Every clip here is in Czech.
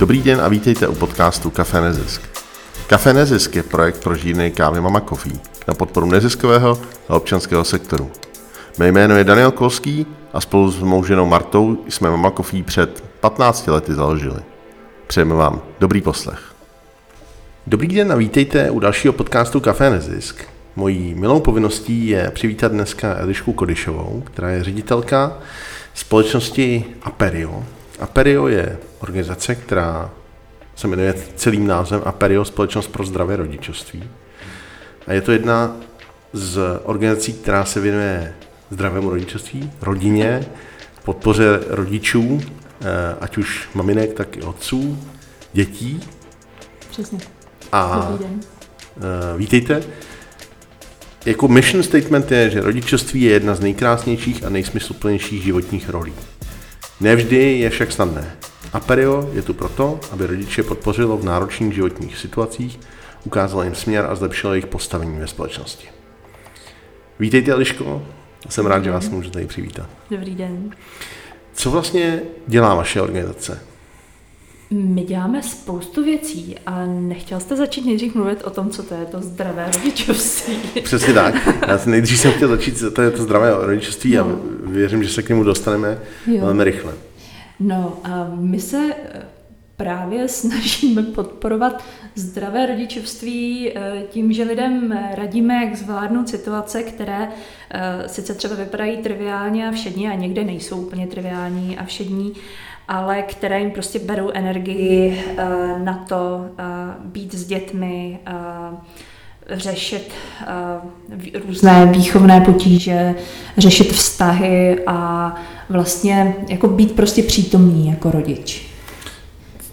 Dobrý den a vítejte u podcastu Café Nezisk. Café Nezisk je projekt pro žírny kávy Mama Coffee na podporu neziskového a občanského sektoru. Mé jméno je Daniel Kolský a spolu s mou ženou Martou jsme Mama Coffee před 15 lety založili. Přejeme vám dobrý poslech. Dobrý den a vítejte u dalšího podcastu Café Nezisk. Mojí milou povinností je přivítat dneska Elišku Kodyšovou, která je ředitelka společnosti Aperio. Aperio je organizace, která se jmenuje celým názvem Aperio Společnost pro zdravé rodičovství. A je to jedna z organizací, která se věnuje zdravému rodičovství, rodině, podpoře rodičů, eh, ať už maminek, tak i otců, dětí. Přesně. A Dobrý den. eh, vítejte. Jako mission statement je, že rodičovství je jedna z nejkrásnějších a nejsmysluplnějších životních rolí. Nevždy je však snadné. Aperio je tu proto, aby rodiče podpořilo v náročných životních situacích, ukázalo jim směr a zlepšilo jejich postavení ve společnosti. Vítejte, Eliško. Jsem rád, že vás můžu tady přivítat. Dobrý den. Co vlastně dělá vaše organizace? My děláme spoustu věcí a nechtěl jste začít nejdřív mluvit o tom, co to je to zdravé rodičovství. Přesně tak. Já jsem nejdřív jsem chtěl začít, co to je to zdravé rodičovství a No. věřím, že se k němu dostaneme Jo. velmi rychle. No a my se eh, právě snažíme podporovat zdravé rodičovství eh, tím, že lidem radíme, jak zvládnout situace, které eh, sice třeba vypadají triviálně a všední a někde nejsou úplně triviální a všední, ale které jim prostě berou energii eh, na to eh, být s dětmi, eh, řešit eh, vý- různé výchovné potíže, řešit vztahy a vlastně jako být prostě přítomný jako rodič.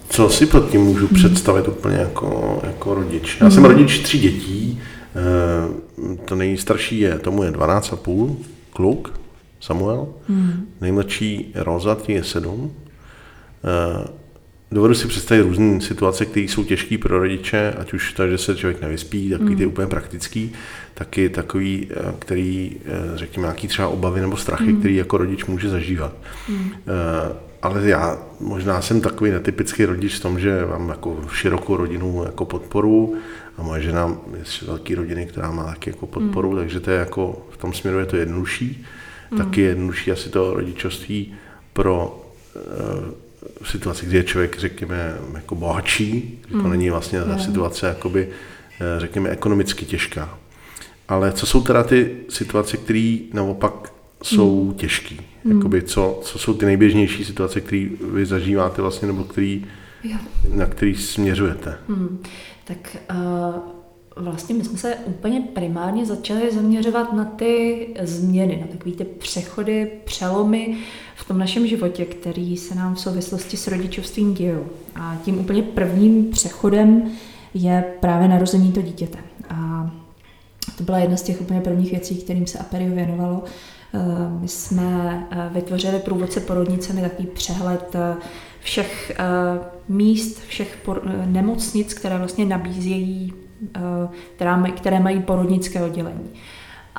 Co si pod tím můžu představit úplně jako, jako rodič? Já jsem rodič tří dětí, eh, to nejstarší je, tomu je 12,5, kluk, Samuel, nejmladší Roza, tý je 7. Eh, Dovedu si představit různé situace, které jsou těžké pro rodiče, ať už to, že se člověk nevyspí, takový ty úplně praktický, taky takový, eh, který, eh, řekněme, nějaký třeba obavy nebo strachy, který jako rodič může zažívat. Eh, Ale já možná jsem takový netypický rodič v tom, že mám jako širokou rodinu jako podporu a moje žena je z velké rodiny, která má taky jako podporu, takže to je jako v tom směru je to jednodušší. Taky je jednodušší asi to rodičovství pro v situaci, kdy je člověk, řekněme, jako bohatší, kdy to není vlastně ta situace, jakoby, eh, řekněme, ekonomicky těžká. Ale co jsou teda ty situace, které naopak jsou těžké? Jakoby co, co jsou ty nejběžnější situace, které vy zažíváte vlastně, nebo který, Jo. na který směřujete? Hmm. Tak uh, vlastně my jsme se úplně primárně začali zaměřovat na ty změny, na takové ty přechody, přelomy v tom našem životě, který se nám v souvislosti s rodičovstvím dějou. A tím úplně prvním přechodem je právě narození to dítěte. A to byla jedna z těch úplně prvních věcí, kterým se Aperio věnovalo. Eh, My jsme eh, vytvořili průvodce porodnicemi takový přehled eh, všech míst, všech nemocnic, které vlastně nabízejí, která maj- které mají porodnické oddělení.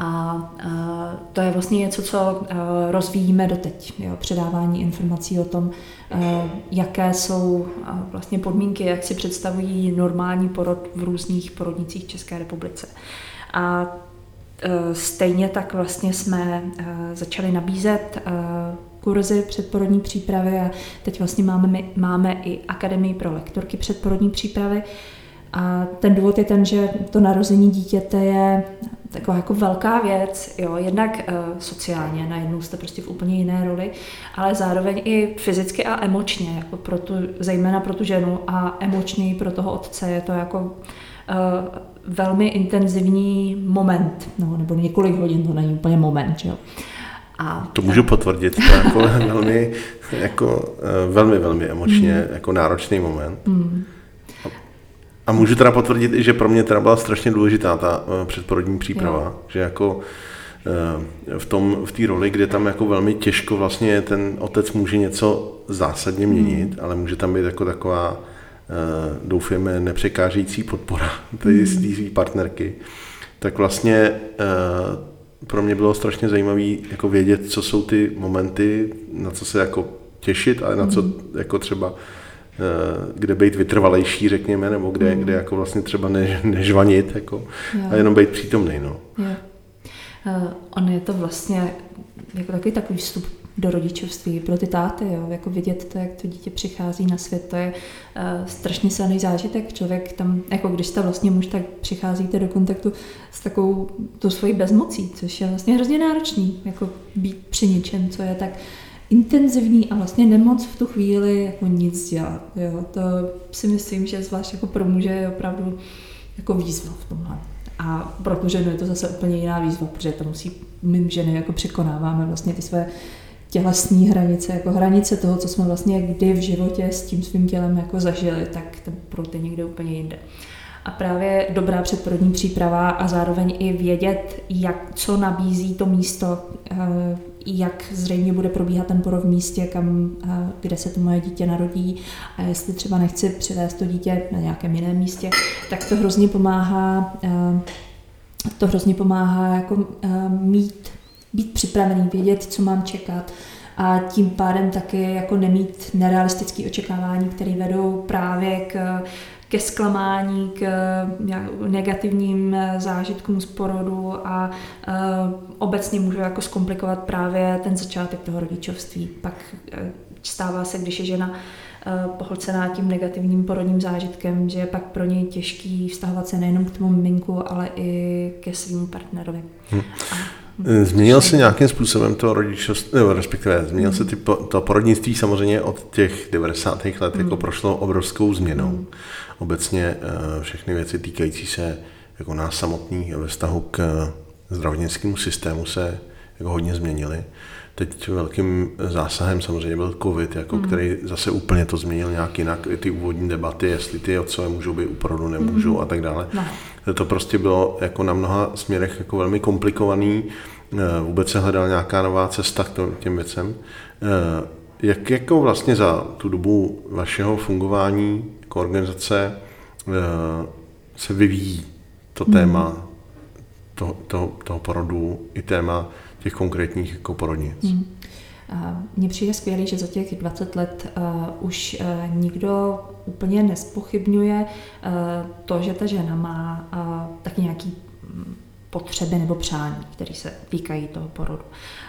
A eh, to je vlastně něco, co eh, rozvíjíme doteď. Jo? Předávání informací o tom, eh, jaké jsou eh, vlastně podmínky, jak si představují normální porod v různých porodnicích České republice. A eh, stejně tak vlastně jsme eh, začali nabízet eh, kurzy předporodní přípravy a teď vlastně máme, máme i Akademii pro lektorky předporodní přípravy. A ten důvod je ten, že to narození dítěte je taková jako velká věc, jo, jednak uh, sociálně, najednou jste prostě v úplně jiné roli, ale zároveň i fyzicky a emočně, jako pro tu, zejména pro tu ženu a emočně i pro toho otce je to jako uh, velmi intenzivní moment, no, nebo několik hodin, to není úplně moment, jo. A To můžu potvrdit, to je jako velmi, jako, eh, velmi, velmi emočně jako náročný moment. mm, A můžu teda potvrdit i, že pro mě teda byla strašně důležitá ta eh, předporodní příprava, Jo. že jako eh, v tom, v té roli, kde tam jako velmi těžko vlastně ten otec může něco zásadně měnit, ale může tam být jako taková, eh, doufujeme, nepřekážející podpora té z té partnerky, tak vlastně pro mě bylo strašně zajímavé jako vědět, co jsou ty momenty, na co se jako těšit, ale na co jako třeba kde být vytrvalejší, řekněme, nebo kde, mm. kde jako vlastně třeba ne, nežvanit, jako, a jenom být přítomný. No. Jo. Uh, on je to vlastně jako takový takový vstup do rodičovství pro ty táty, jo? jako vidět to, jak to dítě přichází na svět, to je uh, strašně silný zážitek. Člověk tam, jako když jste vlastně muž, tak přicházíte do kontaktu s takovou tou svojí bezmocí, což je vlastně hrozně náročný, jako být při něčem, co je tak intenzivní a vlastně nemoc v tu chvíli jako nic dělat. Jo? To si myslím, že zvlášť jako pro muže je opravdu jako výzva v tomhle. A pro ženu je to zase úplně jiná výzva, protože to musí, my ženy jako překonáváme vlastně ty své tělesní hranice, jako hranice toho, co jsme vlastně kdy v životě s tím svým tělem jako zažili, tak ten prut je někde úplně jinde. A právě dobrá předporodní příprava a zároveň i vědět, jak, co nabízí to místo, eh, jak zřejmě bude probíhat ten porod v místě, kam, eh, kde se to moje dítě narodí. A jestli třeba nechci přivést to dítě na nějakém jiném místě, tak to hrozně pomáhá eh, to hrozně pomáhá jako mít být připravený, vědět, co mám čekat. A tím pádem taky jako nemít nerealistické očekávání, které vedou právě k, ke zklamání, k negativním zážitkům z porodu a uh, obecně můžu jako zkomplikovat právě ten začátek toho rodičovství. Pak stává se, když je žena pohlcená tím negativním porodním zážitkem, že je pak pro něj těžký vztahovat se nejenom k tomu miminku, ale i ke svým partnerovi. A Změnil se nějakým způsobem to rodičovství, nebo respektive změnil se ty, to porodnictví samozřejmě od těch 90. let mm. jako prošlo obrovskou změnou. Mm. Obecně eh, všechny věci týkající se jako nás samotných ve vztahu k zdravotnickému systému se jako hodně změnily. Teď velkým zásahem samozřejmě byl covid, jako mm. který zase úplně to změnil nějak jinak. Ty úvodní debaty, jestli ty otcové můžou být u porodu, nemůžou mm. a tak dále. No. To prostě bylo jako na mnoha směrech jako velmi komplikovaný. Eh, vůbec se hledala nějaká nová cesta k těm věcem. Eh, jak jako vlastně za tu dobu vašeho fungování jako organizace eh, se vyvíjí to mm. téma toho, toho, toho porodu i téma těch konkrétních jako porodnic? Mm. Mně přijde skvělé, že za těch 20 let uh, už uh, nikdo úplně nespochybňuje uh, to, že ta žena má uh, taky nějaký mm, potřeby nebo přání, které se týkají toho porodu.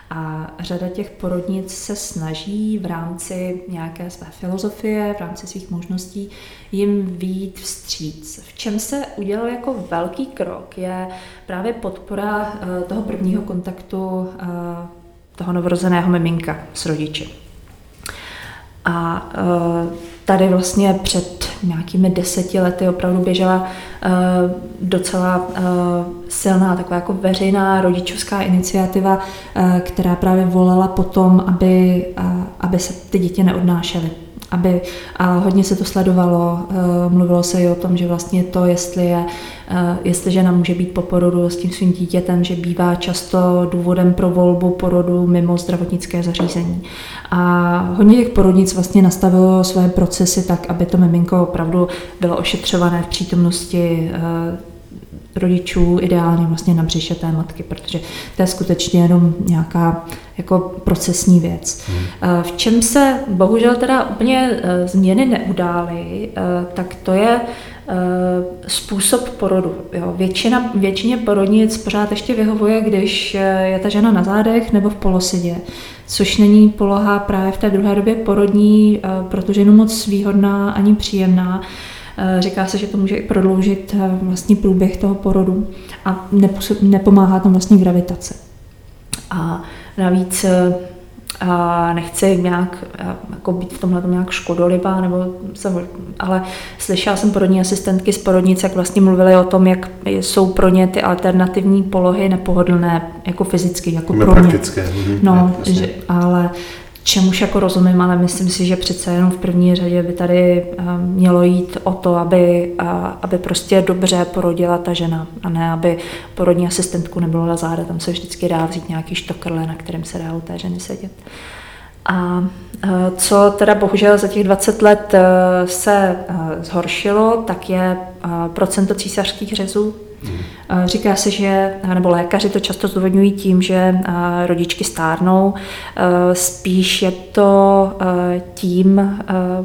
A řada těch porodnic se snaží v rámci nějaké své filozofie, v rámci svých možností jim výjít vstříc. V čem se udělal jako velký krok je právě podpora toho prvního kontaktu toho novorozeného miminka s rodiči. A uh, tady vlastně před nějakými deseti lety opravdu běžela uh, docela uh, silná taková jako veřejná rodičovská iniciativa, uh, která právě volala potom, aby, aby se ty děti neodnášely aby, a hodně se to sledovalo, uh, mluvilo se i o tom, že vlastně to, jestli je, uh, jestli žena může být po porodu s tím svým dítětem, že bývá často důvodem pro volbu porodu mimo zdravotnické zařízení. A hodně těch porodnic vlastně nastavilo své procesy tak, aby to miminko opravdu bylo ošetřované v přítomnosti uh, rodičů, ideálně vlastně na břiše té matky, protože to je skutečně jenom nějaká jako procesní věc. Hmm. V čem se bohužel teda úplně eh, změny neudály, eh, tak to je způsob porodu. Jo. Většina, většině porodnic pořád ještě vyhovuje, když je ta žena na zádech nebo v polosidě, což není poloha právě v té druhé době porodní, protože ženu moc výhodná ani příjemná. Eh, říká se, že to může i prodloužit eh, vlastní průběh toho porodu a nepomáhá tam vlastně gravitace. A navíc eh, a nechci nějak jako být v tomhle nějak škodolivá, nebo jsem, ale slyšela jsem porodní asistentky z porodnice, jak vlastně mluvili o tom, jak jsou pro ně ty alternativní polohy nepohodlné, jako fyzicky, jako pro ně. No, že, ale čemuž jako rozumím, ale myslím si, že přece jenom v první řadě by tady eh, mělo jít o to, aby, eh, aby prostě dobře porodila ta žena a ne, aby porodní asistentku nebylo na záda. Tam se vždycky dá vzít nějaký štokrle, na kterém se dá u té ženy sedět. A eh, co teda bohužel za těch 20 let se zhoršilo, tak je procento císařských řezů. Říká se, že, nebo lékaři to často zdůvodňují tím, že rodičky stárnou. Spíš je to tím,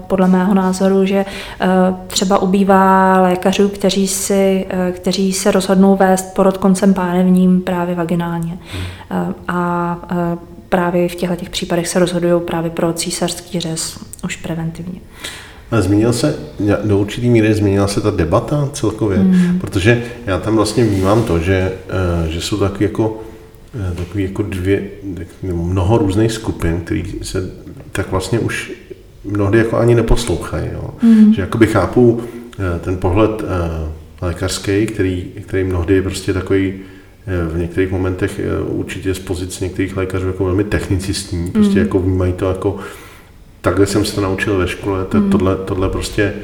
podle mého názoru, že třeba ubývá lékařů, kteří, si, kteří se rozhodnou vést porod koncem pánevním právě vaginálně. A právě v těchto těch případech se rozhodují právě pro císařský řez už preventivně. Ale změnil se, do určitý míry změnila se ta debata celkově, mm. protože já tam vlastně vnímám to, že, eh, že jsou taky jako, eh, takový jako dvě, mnoho různých skupin, který se tak vlastně už mnohdy jako ani neposlouchají. Jo. Mm. Že jakoby chápu eh, ten pohled lékařský, který, který mnohdy je prostě takový v některých momentech určitě z pozic některých lékařů jako velmi technicistní, prostě mm. jako vnímají to jako takhle jsem se to naučil ve škole, to, mm. tohle, tohle prostě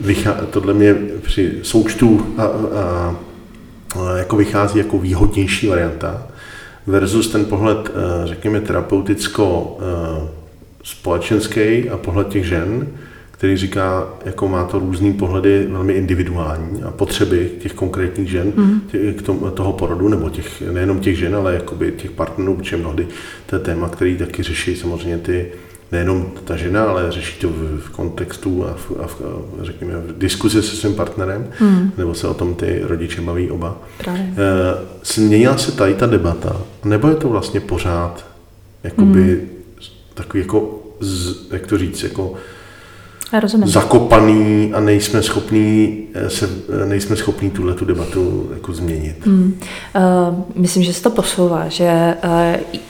vychá, tohle mě při součtu a, a, a jako vychází jako výhodnější varianta versus ten pohled, eh, řekněme, terapeuticko eh, společenský a pohled těch žen, který říká, jako má to různý pohledy velmi individuální a potřeby těch konkrétních žen mm. tě, k tomu, toho porodu, nebo těch, nejenom těch žen, ale jakoby těch partnerů, protože mnohdy to je téma, který taky řeší samozřejmě ty nejenom ta žena, ale řeší to v, v kontextu a, v, a v, řekněme, v diskuzi se svým partnerem, hmm. nebo se o tom ty rodiče baví oba. Právě. E, změnila se tady ta debata, nebo je to vlastně pořád jakoby hmm. takový jako, z, jak to říct, jako Rozumím. zakopaný a nejsme schopní eh, se, eh, nejsme schopní tuhle tu debatu jako změnit. Hmm. Uh, myslím, že se to posouvá, že uh,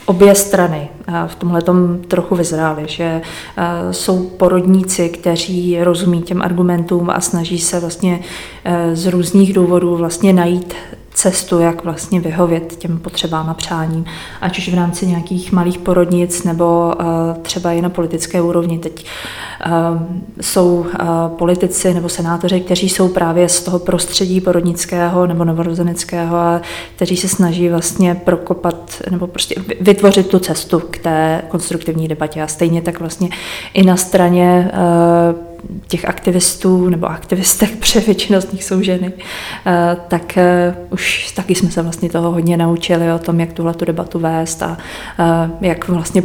obě strany uh, v tomhle tom trochu vyzrály, že uh, jsou porodníci, kteří rozumí těm argumentům a snaží se vlastně uh, z různých důvodů vlastně najít cestu, jak vlastně vyhovět těm potřebám a přáním, ať už v rámci nějakých malých porodnic nebo uh, třeba i na politické úrovni. Teď uh, jsou uh, politici nebo senátoři, kteří jsou právě z toho prostředí porodnického nebo novorozeneckého a kteří se snaží vlastně prokopat nebo prostě vytvořit tu cestu k té konstruktivní debatě. A stejně tak vlastně i na straně těch aktivistů nebo aktivistek, protože většina z nich jsou ženy, eh, tak eh, už taky jsme se vlastně toho hodně naučili o tom, jak tuhle tu debatu vést a eh, jak vlastně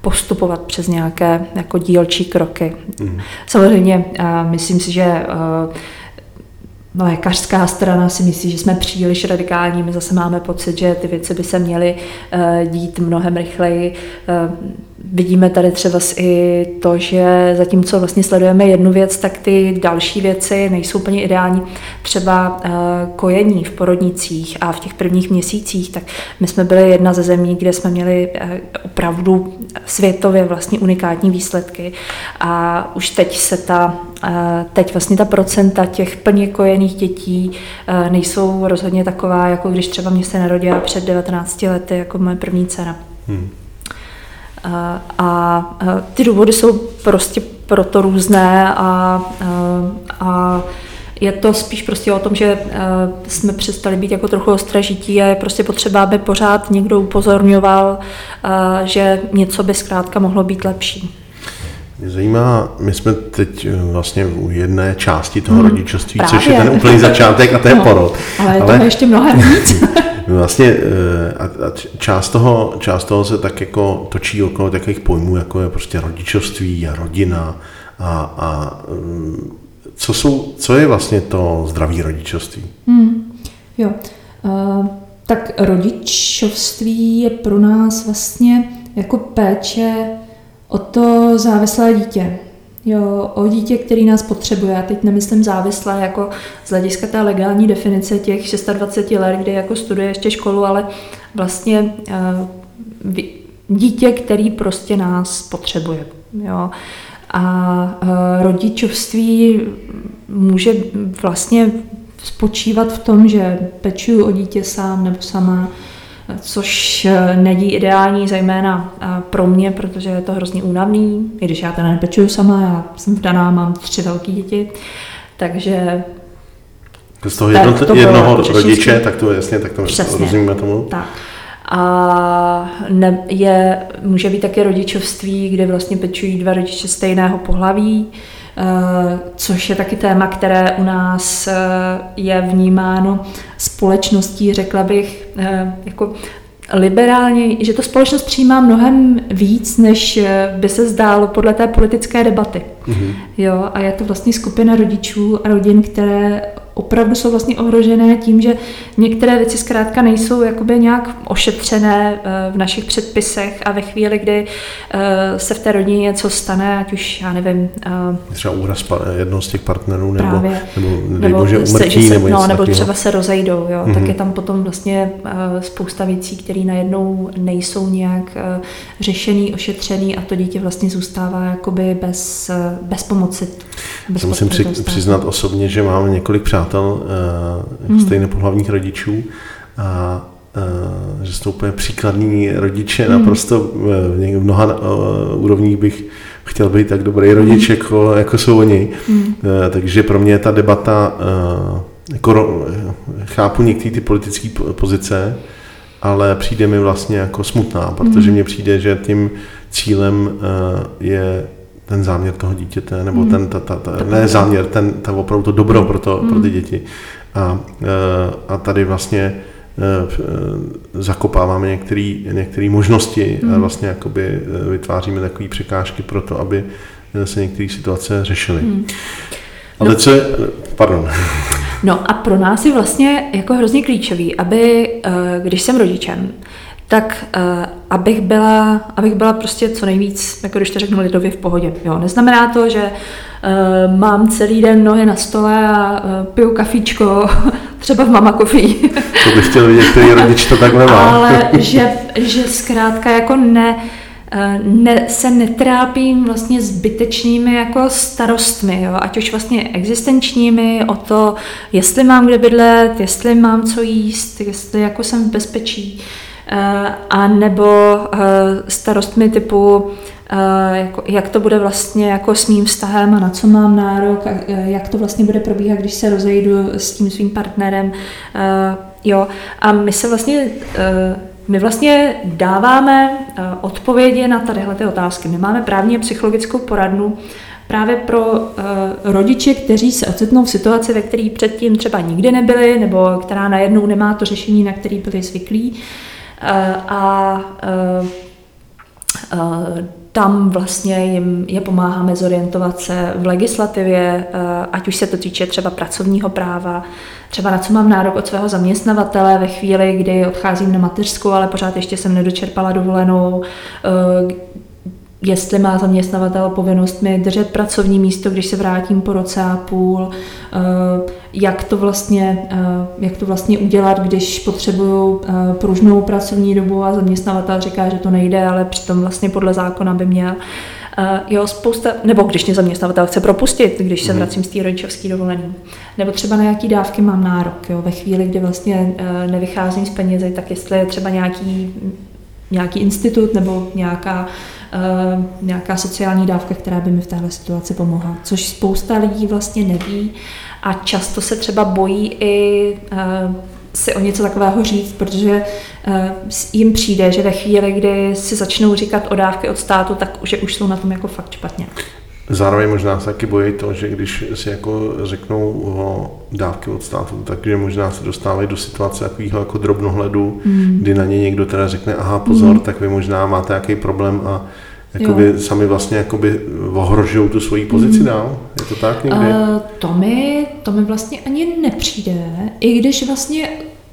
postupovat přes nějaké jako dílčí kroky. Mm. Samozřejmě myslím si, že lékařská strana si myslí, že jsme příliš radikální, my zase máme pocit, že ty věci by se měly dít mnohem rychleji. Vidíme tady třeba i to, že zatímco vlastně sledujeme jednu věc, tak ty další věci nejsou úplně ideální. Třeba eh, kojení v porodnicích a v těch prvních měsících, tak my jsme byli jedna ze zemí, kde jsme měli eh, opravdu světově vlastně unikátní výsledky a už teď se ta, eh, teď vlastně ta procenta těch plně kojených dětí nejsou rozhodně taková, jako když třeba mě se narodila před 19 lety, jako moje první dcera. Hmm. A, a ty důvody jsou prostě proto různé a, a, a je to spíš prostě o tom, že jsme přestali být jako trochu ostražití a je prostě potřeba, aby pořád někdo upozorňoval, že něco by zkrátka mohlo být lepší. Mě zajímá, my jsme teď e, vlastně u jedné části toho hmm, rodičovství, právě. což je ten úplný začátek a to je no, porod. Ale, ale to je ještě mnohem víc. vlastně e, a, a část, toho, část toho se tak jako točí okolo takových pojmů, jako je prostě rodičovství a rodina a, a mm, co, jsou, co je vlastně to zdraví rodičovství? Hmm, jo, uh, tak rodičovství je pro nás vlastně jako péče o to závislé dítě. Jo, o dítě, který nás potřebuje. Já teď nemyslím závislé jako z hlediska té legální definice těch 26 let, kdy jako studuje ještě školu, ale vlastně uh, dítě, který prostě nás potřebuje. Jo. A uh, rodičovství může vlastně spočívat v tom, že pečuju o dítě sám nebo sama, což eh, není ideální, zejména eh, pro mě, protože je to hrozně únavný, i když já teda nepečuju sama, já jsem vdaná, mám tři velké děti, takže z toho jedno, to jednoho rodiče, tak to jasně, tak to Přesně. rozumíme tomu. Tak. A ne, je, může být také rodičovství, kde vlastně pečují dva rodiče stejného pohlaví, což je taky téma, které u nás je vnímáno společností, řekla bych, jako liberálně, že to společnost přijímá mnohem víc, než by se zdálo podle té politické debaty. Mm-hmm. Jo, a je to vlastně skupina rodičů a rodin, které opravdu jsou vlastně ohrožené tím, že některé věci zkrátka nejsou jakoby nějak ošetřené eh, v našich předpisech a ve chvíli, kdy eh, se v té rodině něco stane, ať už, já nevím... Eh, třeba úraz jednoho z těch partnerů, nebo, právě, nebo, nebo, bože, umrtí, se, nebo, no, nebo třeba se rozejdou, jo, mm-hmm. tak mhm. je tam potom vlastně spousta věcí, které najednou nejsou nějak řešený, ošetřený a to dítě vlastně zůstává jakoby bez, bez pomoci. Bez musím při, přiznat osobně, že mám několik přátel, přátel uh, hmm. stejnopohlavních rodičů a uh, že jsou úplně příkladní rodiče, hmm. naprosto v mnoha úrovních bych chtěl být tak dobrý rodič, hmm. jako, jako jsou oni. Hmm. Takže pro mě ta debata, jako, chápu některé ty politické pozice, ale přijde mi vlastně jako smutná, protože mně přijde, že tím cílem je ten záměr toho dítěte, nebo mm. ten, ta, ta, ta, ne záměr, ten, ta opravdu to dobro mm. pro, to, mm. pro ty hmm. děti. A, eh, a tady vlastně eh, zakopáváme některé možnosti mm. a hmm. vlastně jakoby eh, vytváříme takové překážky pro to, aby se některé situace řešily. Mm. Ale no. co je, pardon. No a pro nás je vlastně jako hrozně klíčový, aby, když jsem rodičem, tak uh, abych, byla, abych byla prostě co nejvíc, jako když to řeknu lidově, v pohodě. Jo, neznamená to, že uh, mám celý den nohy na stole a uh, piju kafíčko, třeba v mama kofí. To bych chtěl vidět, který rodič to takhle má. Ale že, že zkrátka jako ne, ne, se netrápím vlastně zbytečnými jako starostmi, jo? ať už vlastně existenčními o to, jestli mám kde bydlet, jestli mám co jíst, jestli jako jsem v bezpečí. Eh, a nebo eh, starostmi typu eh, jako, jak to bude vlastně jako s mým vztahem a na co mám nárok a jak to vlastně bude probíhat, když se rozejdu s tím svým partnerem. Jo, a my se vlastně my vlastně dáváme odpovědi na tadyhle ty otázky. My máme právně psychologickou poradnu právě pro rodiče, kteří se ocitnou v situaci, ve které předtím třeba nikdy nebyli, nebo která najednou nemá to řešení, na který byli zvyklí. Eh, a eh, eh, tam vlastně jim je pomáháme zorientovat se v legislativě, ať už se to týče třeba pracovního práva, třeba na co mám nárok od svého zaměstnavatele ve chvíli, kdy odcházím na mateřskou, ale pořád ještě jsem nedočerpala dovolenou, jestli má zaměstnavatel povinnost mi držet pracovní místo, když se vrátím po roce a půl, eh, jak to vlastně, eh, jak to vlastně udělat, když potřebuju eh, pružnou pracovní dobu a zaměstnavatel říká, že to nejde, ale přitom vlastně podle zákona by měl. Jo, spousta, nebo když mě zaměstnavatel chce propustit, když se mhm. vracím z té rodičovské dovolený. Nebo třeba na jaký dávky mám nárok. Jo, ve chvíli, kdy vlastně nevycházím z penězi, tak jestli je třeba nějaký, nějaký institut nebo nějaká nějaká sociální dávka, která by mi v téhle situaci pomohla, což spousta lidí vlastně neví a často se třeba bojí i eh, si o něco takového říct, protože eh, jim přijde, že ve chvíli, kdy si začnou říkat o dávky od státu, tak že už jsou na tom jako fakt špatně. Zároveň možná se taky bojí to, že když si jako řeknou o dávky od státu, takže možná se dostávají do situace takového jako drobnohledu, mm. kdy na ně někdo teda řekne, aha pozor, mm. tak vy možná máte nějaký problém a jakoby sami vlastně jakoby ohrožují tu svoji pozici mm. dál? Je to tak někdy? Uh, to, mi, to mi vlastně ani nepřijde, i když vlastně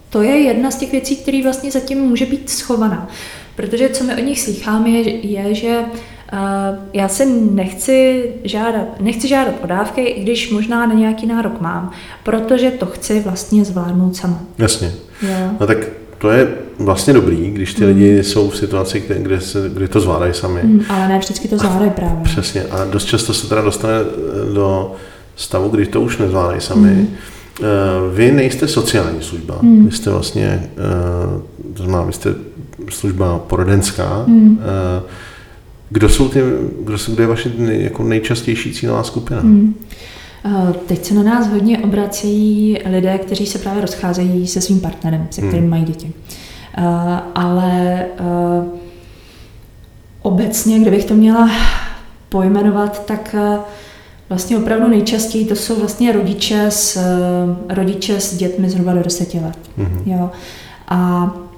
to je jedna z těch věcí, které vlastně zatím může být schovaná. Protože co my o nich slycháme, je, je že Uh, já se nechci žádat, nechci žádat o dávky, i když možná na nějaký nárok mám, protože to chci vlastně zvládnout sama. Jasně. Jo. No tak to je vlastně dobrý, když ty mm. lidi jsou v situaci, kde, kde, se, kde to zvládají sami. Mm, ale ne vždycky to zvládají právě. Přesně. A dost často se teda dostane eh, do stavu, kdy to už nezvládají sami. Mm. Vy nejste sociální služba, mm. vy jste vlastně, eh, to znamená, vy jste služba poradenská. Mm. Kdo jsou ty, kdo, jsou, kdo je vaše jako nejčastější cílová skupina? Mm. Teď se na nás hodně obrací lidé, kteří se právě rozcházejí se svým partnerem, se kterým hmm. mají děti. Ale obecně, kdybych to měla pojmenovat, tak vlastně opravdu nejčastěji to jsou vlastně rodiče s, eh, rodiče s dětmi zhruba do 10 let. Mm-hmm. Jo. A, eh,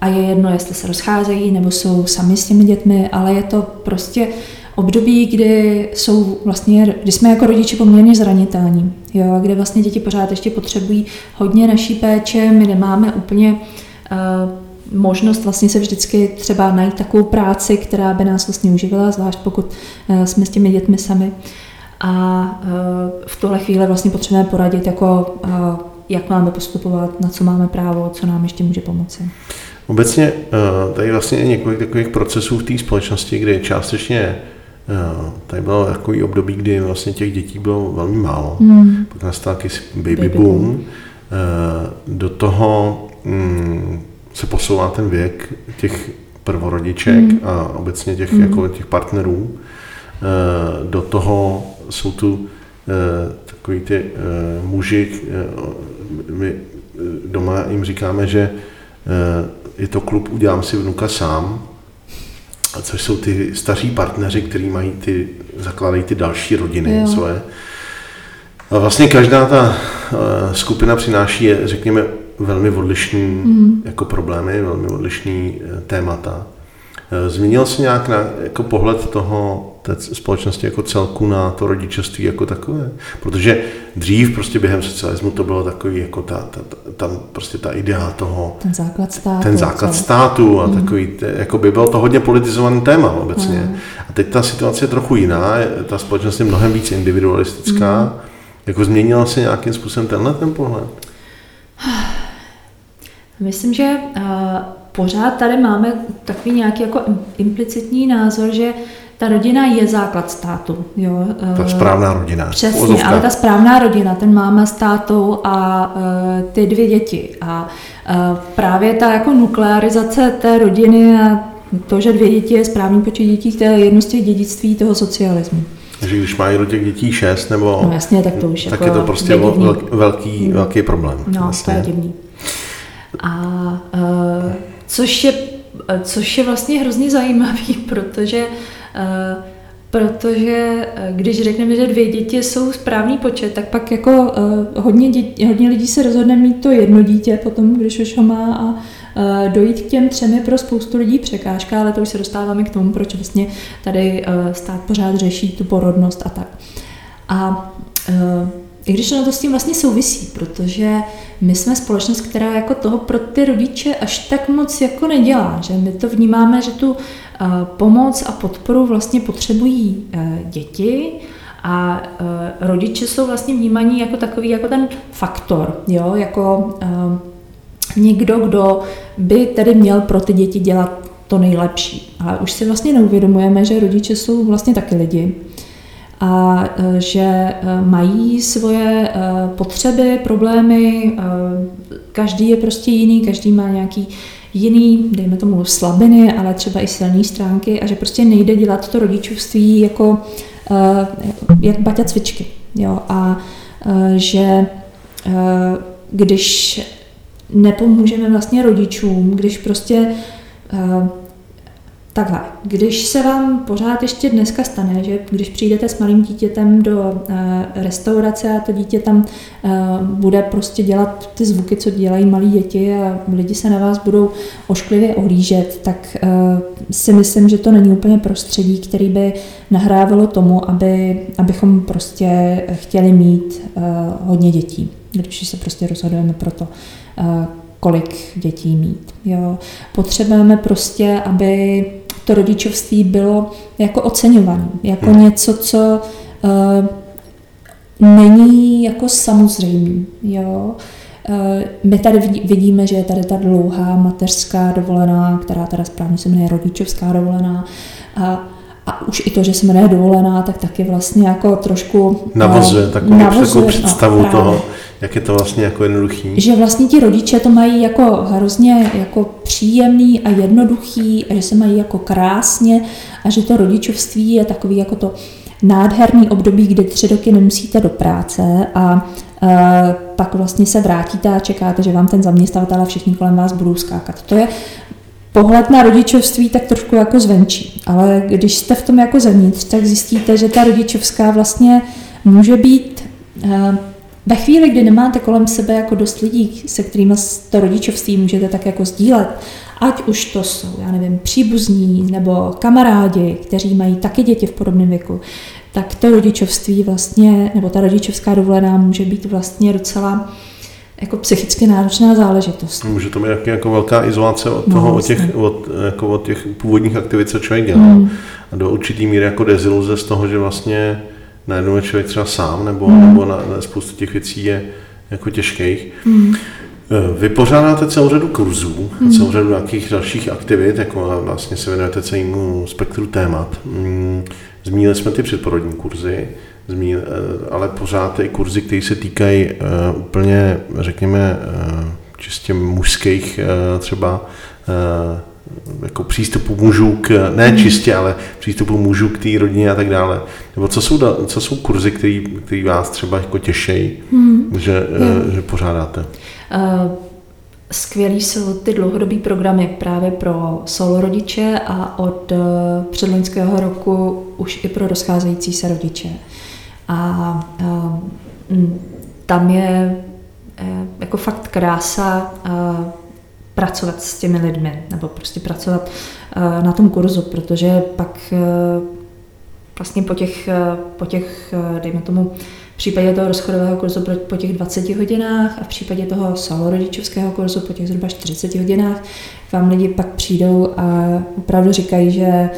a je jedno, jestli se rozcházejí nebo jsou sami s těmi dětmi, ale je to prostě období, kdy jsou vlastně, kdy jsme jako rodiče poměrně zranitelní, jo, kde vlastně děti pořád ještě potřebují hodně naší péče, my nemáme úplně uh, možnost vlastně se vždycky třeba najít takovou práci, která by nás vlastně uživila, zvlášť pokud uh, jsme s těmi dětmi sami. A uh, v tuhle chvíli vlastně potřebujeme poradit, jako, jak máme postupovat, na co máme právo, co nám ještě může pomoci. Obecně tady vlastně je několik takových procesů v té společnosti, kdy částečně Tady bylo takový období, kdy vlastně těch dětí bylo velmi málo. Hmm. Pak nastal jakýsi baby, baby boom. boom. Do toho mm, se posouvá ten věk těch prvorodiček hmm. a obecně těch, hmm. jako těch partnerů. Do toho jsou tu takový ty muži, my doma jim říkáme, že je to klub Udělám si vnuka sám, což jsou ty staří partneři, kteří mají ty, zakládají ty další rodiny jo. svoje. A vlastně každá ta skupina přináší, řekněme, velmi odlišný mm. jako problémy, velmi odlišný témata. Změnil se nějak na, jako pohled toho té společnosti jako celku na to rodičovství jako takové. Protože dřív prostě během socialismu to bylo takový jako ta, ta, ta tam prostě ta idea toho... Ten základ státu. Ten základ co? státu a mm. takový, jako by bylo to hodně politizovaný téma obecně. Mm. A teď ta situace je trochu jiná, ta společnost je mnohem víc individualistická. Mm. Jako změnila se nějakým způsobem tenhle ten pohled? Myslím, že uh, pořád tady máme takový nějaký jako implicitní názor, že uh, ta rodina je základ státu. Jo. Ta eh, správná rodina. Přesně, Ozovka. ale ta správná rodina, ten máma s tátou a uh, ty dvě děti. A uh, právě ta jako nuklearizace té rodiny a to, že dvě děti je správný počet dětí, to je jedno z těch dědictví toho socialismu. Takže když mají do těch dětí šest nebo... No jasně, tak to už Tak jako je to prostě velký, velký, hmm. velký problém. No, vlastně. to je divný. A uh, což je, což je vlastně hrozně zajímavý, protože Eh, protože eh, když řekneme, že dvě děti jsou správný počet, tak pak jako eh, hodně, děti, hodně lidí se rozhodne mít to jedno dítě potom, když už ho má a dojít k těm třem je pro spoustu lidí překážka, ale to už se dostáváme k tomu, proč vlastně tady stát pořád řeší tu porodnost a tak. A i když ono to s tím vlastně souvisí, protože my jsme společnost, která jako toho pro ty rodiče až tak moc jako nedělá, že my to vnímáme, že tu eh, pomoc a podporu vlastně potřebují eh, děti a eh, rodiče jsou vlastně vnímaní jako takový, jako ten faktor, jo, jako někdo, kdo by tedy měl pro ty děti dělat to nejlepší. Ale už si vlastně neuvědomujeme, že rodiče jsou vlastně taky lidi a e, že e, mají svoje e, potřeby, problémy, každý je prostě jiný, každý má nějaký jiný, dejme tomu slabiny, ale třeba i silné stránky a že prostě nejde dělat to rodičovství jako jak baťa cvičky. Jo? A že když nepomůžeme vlastně rodičům, když prostě Takhle, když se vám pořád ještě dneska stane, že když přijdete s malým dítětem do e, restaurace a to dítě tam e, bude prostě dělat ty zvuky, co dělají malí děti a lidi se na vás budou ošklivě ohlížet, tak e, si myslím, že to není úplně prostředí, který by nahrávalo tomu, aby, abychom prostě chtěli mít hodně dětí, když se prostě rozhodujeme pro to, kolik dětí mít. Jo. Potřebujeme prostě, aby to rodičovství bylo jako oceňované, jako hmm. něco, co uh, není jako samozřejmý. Jo? Uh, my tady vidíme, že je tady ta dlouhá mateřská dovolená, která teda správně se jmenuje rodičovská dovolená. A, a už i to, že se jmenuje dovolená, tak taky vlastně jako trošku... Eh, navozuje takovou, navozuje, takovou představu no, toho, jak je to vlastně jako jednoduchý. Že vlastně ti rodiče to mají jako hrozně jako příjemný a jednoduchý a že se mají jako krásně a že to rodičovství je takový jako to nádherný období, kdy tři roky nemusíte do práce a e, pak vlastně se vrátíte a čekáte, že vám ten zaměstnavatel a všichni kolem vás budou skákat. To je pohled na rodičovství tak trošku jako zvenčí. Ale když jste v tom jako zevnitř, tak zjistíte, že ta rodičovská vlastně může být eh, ve chvíli, kdy nemáte kolem sebe jako dost lidí, se kterými to rodičovství můžete tak jako sdílet, ať už to jsou, já nevím, příbuzní nebo kamarádi, kteří mají taky děti v podobném věku, tak to rodičovství vlastně, nebo ta rodičovská dovolená může být vlastně docela jako psychicky náročná záležitost. Může to být jako, jako velká izolace od, no, toho, od, těch, od, jako od těch původních aktivit, co člověk dělal. Mm. A do určitý míry jako deziluze z toho, že vlastně najednou je člověk třeba sám, nebo, mm. nebo na, na spoustu těch věcí je jako těžkých. Mm. Vy pořádáte celou řadu kurzů, mm. celou řadu nějakých dalších aktivit, jako vlastně se věnujete celému spektru témat. Mm. Zmínili jsme ty předporodní kurzy, zmínili, eh, ale pořád i kurzy, které se týkají uh, úplně, řekněme, uh, čistě mužských uh, třeba jako přístupu mužů k, ne hmm. čistě, ale přístupu mužů k té rodině a tak dále. Nebo co jsou, co jsou kurzy, které vás třeba jako těšejí, hmm. že, hmm. že pořádáte? Uh, skvělý jsou ty dlouhodobé programy právě pro solo rodiče a od uh, předloňského roku už i pro rozcházející se rodiče. A uh, tam je jako fakt krása pracovat s těmi lidmi nebo prostě pracovat uh, na tom kurzu, protože pak uh, vlastně po těch, uh, po těch dejme tomu, v případě toho rozchodového kurzu po těch 20 hodinách a v případě toho solo rodičovského kurzu po těch zhruba 40 hodinách vám lidi pak přijdou a opravdu říkají, že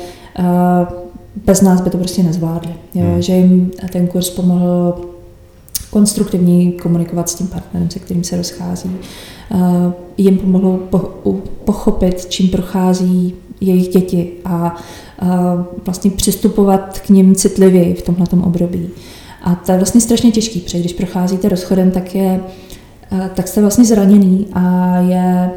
bez nás by to prostě nezvládli. Hmm. Že jim ten kurz pomohl konstruktivně komunikovat s tím partnerem, se kterým se rozchází. Uh, jim pomohlo po, pochopit, čím prochází jejich děti a uh, vlastně přistupovat k ním citlivěji v tomhle období. A to je vlastně strašně těžký, protože když procházíte rozchodem, tak, je, uh, tak jste vlastně zraněný a je,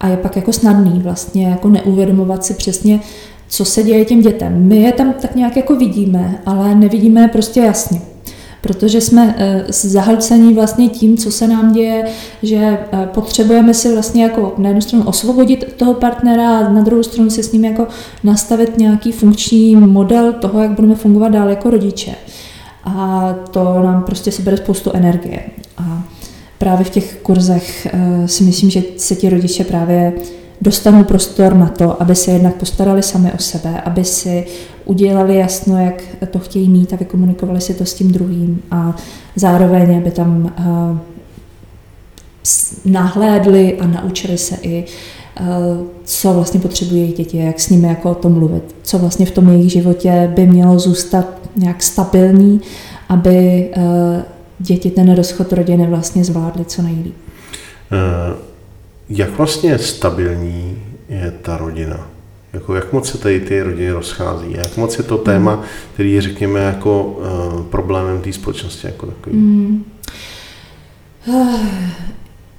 a je pak jako snadný vlastně jako neuvědomovat si přesně, co se děje těm dětem. My je tam tak nějak jako vidíme, ale nevidíme prostě jasně protože jsme eh, zahlcení vlastně tím, co se nám děje, že eh, potřebujeme si vlastně jako na jednu stranu osvobodit toho partnera a na druhou stranu si s ním jako nastavit nějaký funkční model toho, jak budeme fungovat dál jako rodiče. A to nám prostě sebere spoustu energie. A právě v těch kurzech eh, si myslím, že se ti rodiče právě dostanou prostor na to, aby se jednak postarali sami o sebe, aby si udělali jasno, jak to chtějí mít a vykomunikovali si to s tím druhým a zároveň, aby tam uh, nahlédli a naučili se i, uh, co vlastně potřebují jejich děti, jak s nimi jako o tom mluvit, co vlastně v tom jejich životě by mělo zůstat nějak stabilní, aby uh, děti ten rozchod rodiny vlastně zvládly co nejlíp. Uh jak vlastně stabilní je ta rodina? Jako jak moc se tady ty rodiny rozchází? Jak moc je to téma, který je, řekněme, jako uh, problémem té společnosti jako takový? Mm.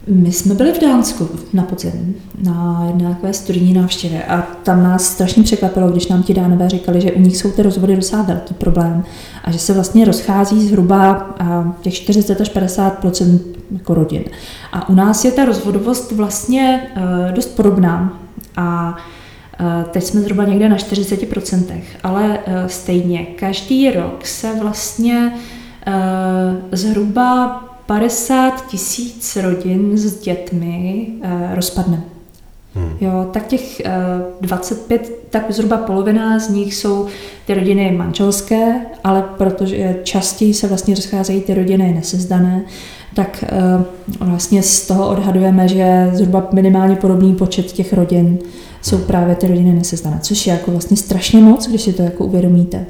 My jsme byli v Dánsku na podzim na jedné takové studijní návštěvě a tam nás strašně překvapilo, když nám ti dánové říkali, že u nich jsou ty rozvody docela velký problém a že se vlastně rozchází zhruba těch 40 až 50% jako rodin. A u nás je ta rozvodovost vlastně uh, dost podobná a uh, teď jsme zhruba někde na 40%, ale uh, stejně každý rok se vlastně zhruba 50 tisíc rodin s dětmi rozpadne. Hmm. Jo, tak těch 25, tak zhruba polovina z nich jsou ty rodiny manželské, ale protože častěji se vlastně rozcházejí ty rodiny nesezdané, tak eh, vlastně z toho odhadujeme, že zhruba minimálně podobný počet těch rodin jsou hmm. právě ty rodiny nesezdané, což je jako vlastně strašně moc, když si to jako uvědomíte.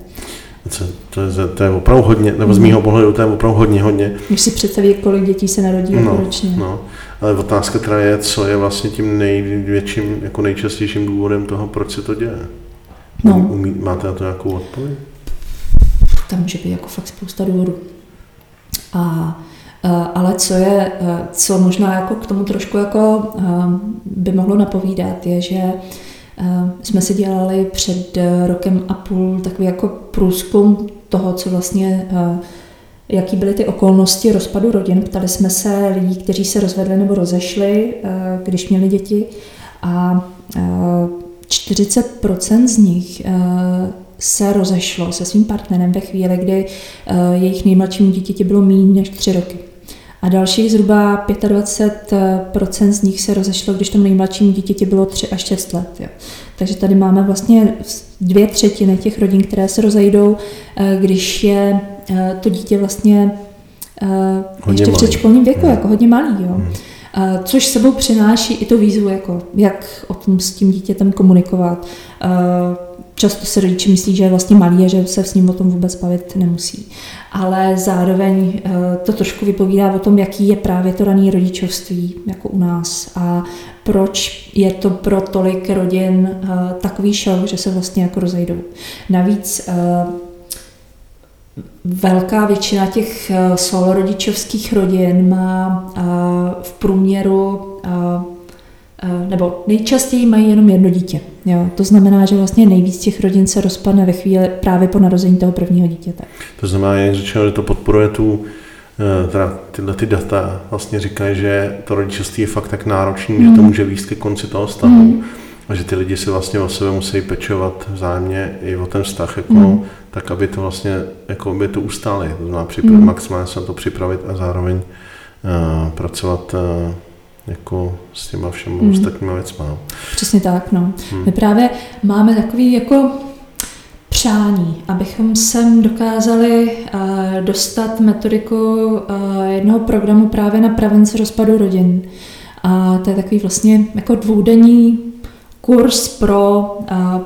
To, to, je, to je opravdu hodně, nebo z mého pohledu to je opravdu hodně, hodně. Když si představí, kolik dětí se narodí no, ročně. No, ale otázka teda je, co je vlastně tím největším, jako nejčastějším důvodem toho, proč se to děje. No. Umí, máte na to nějakou odpověď? Tam může být jako fakt spousta důvodů. A Eh, ale co je, eh, co možná jako k tomu trošku jako eh, by mohlo napovídat, je, že jsme si dělali před rokem a půl takový jako průzkum toho, co vlastně, jaký byly ty okolnosti rozpadu rodin. Ptali jsme se lidí, kteří se rozvedli nebo rozešli, když měli děti A 40% z nich se rozešlo se svým partnerem ve chvíli, kdy jejich nejmladšímu dítěti bylo méně než 3 roky. A dalších zhruba 25% z nich se rozešlo, když tomu nejmladšímu dítěti bylo 3 až 6 let. Jo. Takže tady máme vlastně dvě třetiny těch rodin, které se rozejdou, eh, když je eh, to dítě vlastně eh, hodně ještě v předškolním věku, hmm. jako hodně malý. Jo. Hmm. Což sebou přináší i tu výzvu, jako jak o tom s tím dítětem komunikovat. Často se rodiče myslí, že je vlastně malý a že se s ním o tom vůbec bavit nemusí. Ale zároveň to trošku vypovídá o tom, jaký je právě to raný rodičovství jako u nás a proč je to pro tolik rodin takový šok, že se vlastně jako rozejdou. Navíc velká většina těch solorodičovských rodin má v průměru nebo nejčastěji mají jenom jedno dítě. Jo? To znamená, že vlastně nejvíc těch rodin se rozpadne ve chvíli právě po narození toho prvního dítěte. To znamená, jak řečeno, že to podporuje tu, teda tyhle ty data vlastně říkají, že to rodičovství je fakt tak náročný, mm. že to může výst ke konci toho vztahu. Mm a že ty lidi si vlastně o sebe musí pečovat vzájemně i o ten vztah, jako, mm. tak aby to vlastně, jako aby to ustáli, to znamená připravit, mm. maximálně se na to připravit a zároveň uh, pracovat uh, jako s těma všemi mm. ostatníma věcmi. Přesně tak, no. Mm. My právě máme takový jako přání, abychom sem dokázali uh, dostat metodiku uh, jednoho programu právě na prevenci rozpadu rodin. A to je takový vlastně jako dvoudenní kurz pro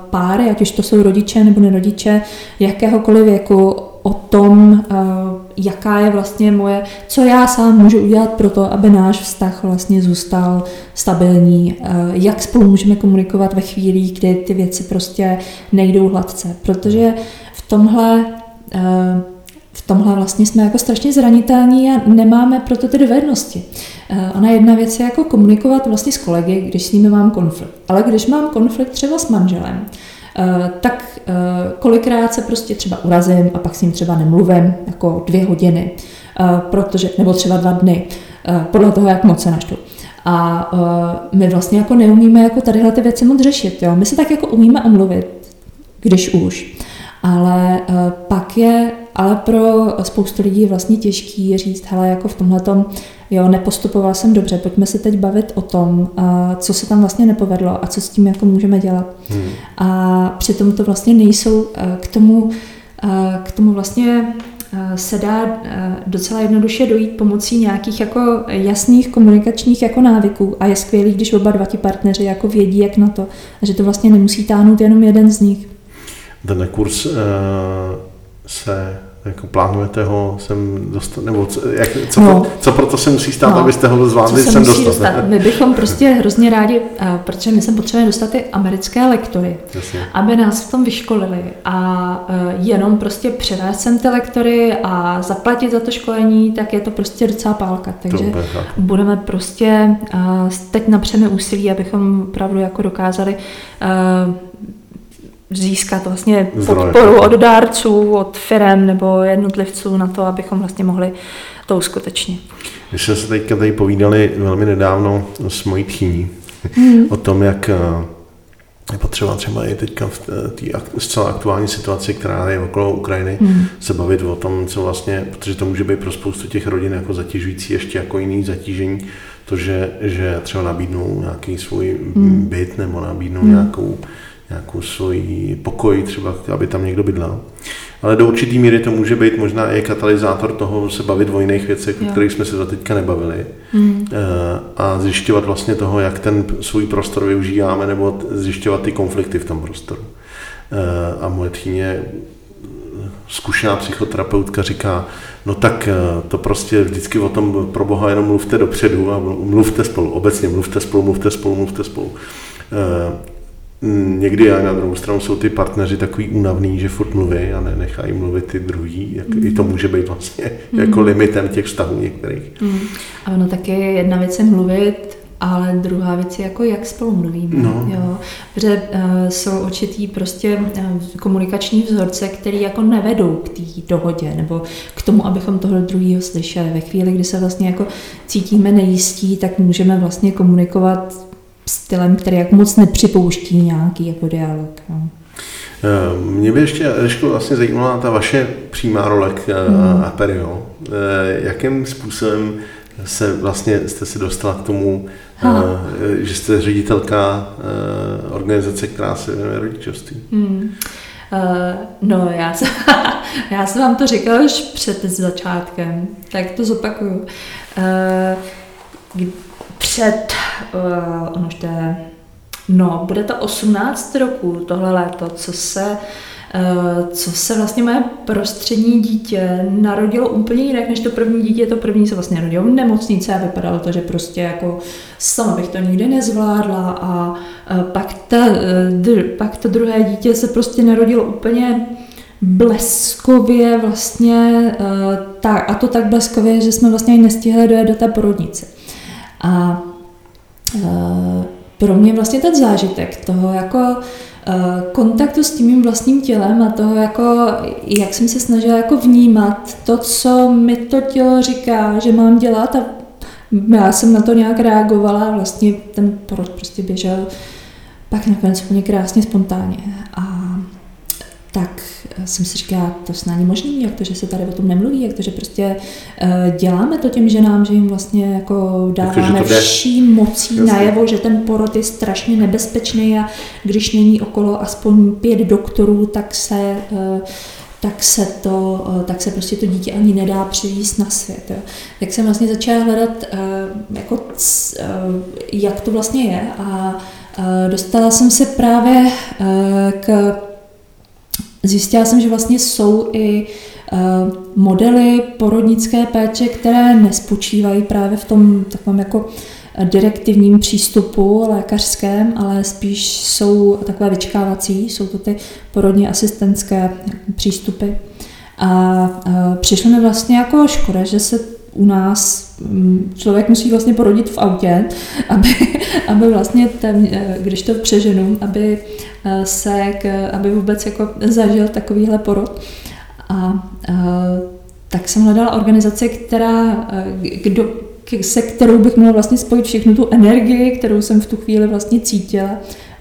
páry, ať už to jsou rodiče nebo nerodiče, jakéhokoliv věku, o tom, jaká je vlastně moje, co já sám můžu udělat pro to, aby náš vztah vlastně zůstal stabilní, jak spolu můžeme komunikovat ve chvíli, kdy ty věci prostě nejdou hladce, protože v tomhle v tomhle vlastně jsme jako strašně zranitelní a nemáme proto ty dovednosti. Eh, ona jedna věc je jako komunikovat vlastně s kolegy, když s nimi mám konflikt. Ale když mám konflikt třeba s manželem, eh, tak eh, kolikrát se prostě třeba urazím a pak s ním třeba nemluvím jako dvě hodiny, protože, nebo třeba dva dny, podle toho, jak moc se naštvu. A my vlastně jako neumíme jako tadyhle ty věci moc řešit. Jo? My se tak jako umíme omluvit, když už. Ale pak je ale pro spoustu lidí vlastně těžký říct, hele, jako v tomhle jo, nepostupoval jsem dobře, pojďme se teď bavit o tom, co se tam vlastně nepovedlo a co s tím jako můžeme dělat. Hmm. A přitom to vlastně nejsou k tomu, k tomu vlastně se dá docela jednoduše dojít pomocí nějakých jako jasných komunikačních jako návyků a je skvělý, když oba dva ti partneři jako vědí, jak na to a že to vlastně nemusí táhnout jenom jeden z nich. Ten kurz uh se jako plánujete ho sem dostat, nebo co, jak, co, no. pro, co pro to se musí stát, no. abyste ho zvládli sem dostat? dostat? My bychom prostě hrozně rádi, protože my sem potřebujeme dostat ty americké lektory, Jasně. aby nás v tom vyškolili a eh, jenom prostě přivést sem ty lektory a zaplatit za to školení, tak je to prostě docela pálka. Takže budeme prostě eh, teď napřeme úsilí, abychom opravdu jako dokázali získat vlastně podporu od dárců, od firm nebo jednotlivců na to, abychom vlastně mohli to uskutečnit. My jsme se teďka tady povídali velmi nedávno s mojí tchýní hmm. o tom, jak eh, je potřeba třeba i teďka v té zcela aktuální situaci, která je okolo Ukrajiny, hmm. se bavit o tom, co vlastně, protože to může být pro spoustu těch rodin jako zatěžující ještě jako jiný zatížení, to, že, že třeba nabídnou nějaký svůj hmm. byt nebo nabídnou hmm. nějakou nějakou svoji pokoj třeba, aby tam někdo bydlel. Ale do určitý míry to může být možná i katalyzátor toho se bavit o jiných věcech, o kterých jsme se za teďka nebavili. Mm. A zjišťovat vlastně toho, jak ten svůj prostor využíváme, nebo zjišťovat ty konflikty v tom prostoru. Eh, a moje tchýně zkušená psychoterapeutka říká, no tak eh, to prostě vždycky o tom pro Boha jenom mluvte dopředu a mluvte spolu, obecně mluvte spolu, mluvte spolu, mluvte spolu. Mm, někdy a na druhou stranu jsou ty partneři takový únavný, že furt mluví a nenechají mluvit ty druhý. Jak, mm. I to může být vlastně mm. jako limitem těch vztahů některých. Mm. A ono taky jedna věc je mluvit, ale druhá věc je jako jak spolu mluvíme. No. Jo? Protože uh, jsou určitý prostě uh, komunikační vzorce, které jako nevedou k té dohodě nebo k tomu, abychom toho druhého slyšeli. Ve chvíli, kdy se vlastně jako cítíme nejistí, tak můžeme vlastně komunikovat stylem, který jak moc nepřipouští nějaký jako dialog. No. Eh, mě by ještě, Reško, vlastně zajímala ta vaše přímá role k hmm. Aperio. Jakým způsobem se vlastně jste se dostala k tomu, ha. že jste ředitelka organizace, která se věnuje rodičovství? Hmm. Uh, no, já, jsem, já jsem vám to říkala už před začátkem, tak to zopakuju. Uh, před, uh, ono to je, no, bude to 18 roku tohle léto, co se Eh, co se vlastně moje prostřední dítě narodilo úplně jinak než to první dítě. To první se vlastně narodilo v nemocnici a vypadalo to, že prostě jako sama bych to nikdy nezvládla a eh, pak, ta, pak to druhé dítě se prostě narodilo úplně bleskově vlastně, tak, a to tak bleskově, že jsme vlastně ani nestihli dojet do té porodnice. A pro mě vlastně ten zážitek toho jako Eh, kontaktu s tím mým vlastním tělem a toho, jako, jak jsem se snažila jako vnímat to, co mi to tělo říká, že mám dělat a já jsem na to nějak reagovala a vlastně ten porod prostě běžel pak nakonec úplně krásně, spontánně. Jsem si říkala, to snad není možný, jak to, že se tady o tom nemluví, jak to, že prostě uh, děláme to těm ženám, že jim vlastně jako dáváme jako, vší mocí Jasně. najevo, že ten porod je strašně nebezpečný a když není okolo aspoň pět doktorů, tak se uh, tak se, to, uh, tak se prostě to dítě ani nedá přivízt na svět. Jo. Tak jsem vlastně začala hledat, jako, jak to vlastně je a dostala jsem se právě k Zjistila jsem, že vlastně jsou i eh, modely porodnické péče, které nespočívají právě v tom takovém jako direktivním přístupu lékařském, ale spíš jsou takové vyčkávací, jsou to ty porodně asistentské přístupy. A eh, přišlo mi vlastně jako škoda, že se u nás mm, člověk musí vlastně porodit v autě, aby, aby vlastně, ten, eh, když to přeženu, aby eh, se, k, aby vůbec jako zažil takovýhle porod. A, a eh, tak jsem hledala organizaci, která, kdo, se kterou bych mohla vlastně spojit všechnu tu energii, kterou jsem v tu chvíli vlastně cítila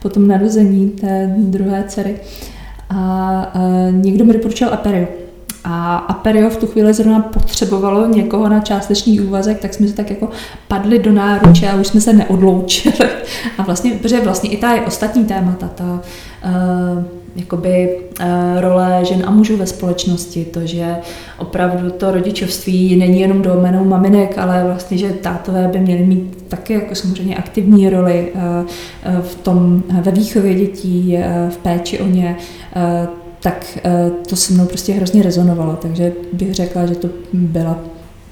po tom narození té druhé dcery. A, a někdo mi doporučil Aperio. A Aperio v tu chvíli zrovna potřebovalo někoho na částečný úvazek, tak jsme se tak jako padli do náruče a už jsme se neodloučili. A vlastně, protože vlastně i ta ostatní témata, ta uh, jakoby uh, role žen a mužů ve společnosti, to, že opravdu to rodičovství není jenom domenou maminek, ale vlastně, že tátové by měli mít taky jako samozřejmě aktivní roli uh, v tom, ve výchově dětí, v péči o ně, tak eh, to se mnou prostě hrozně rezonovalo, takže bych řekla, že to byla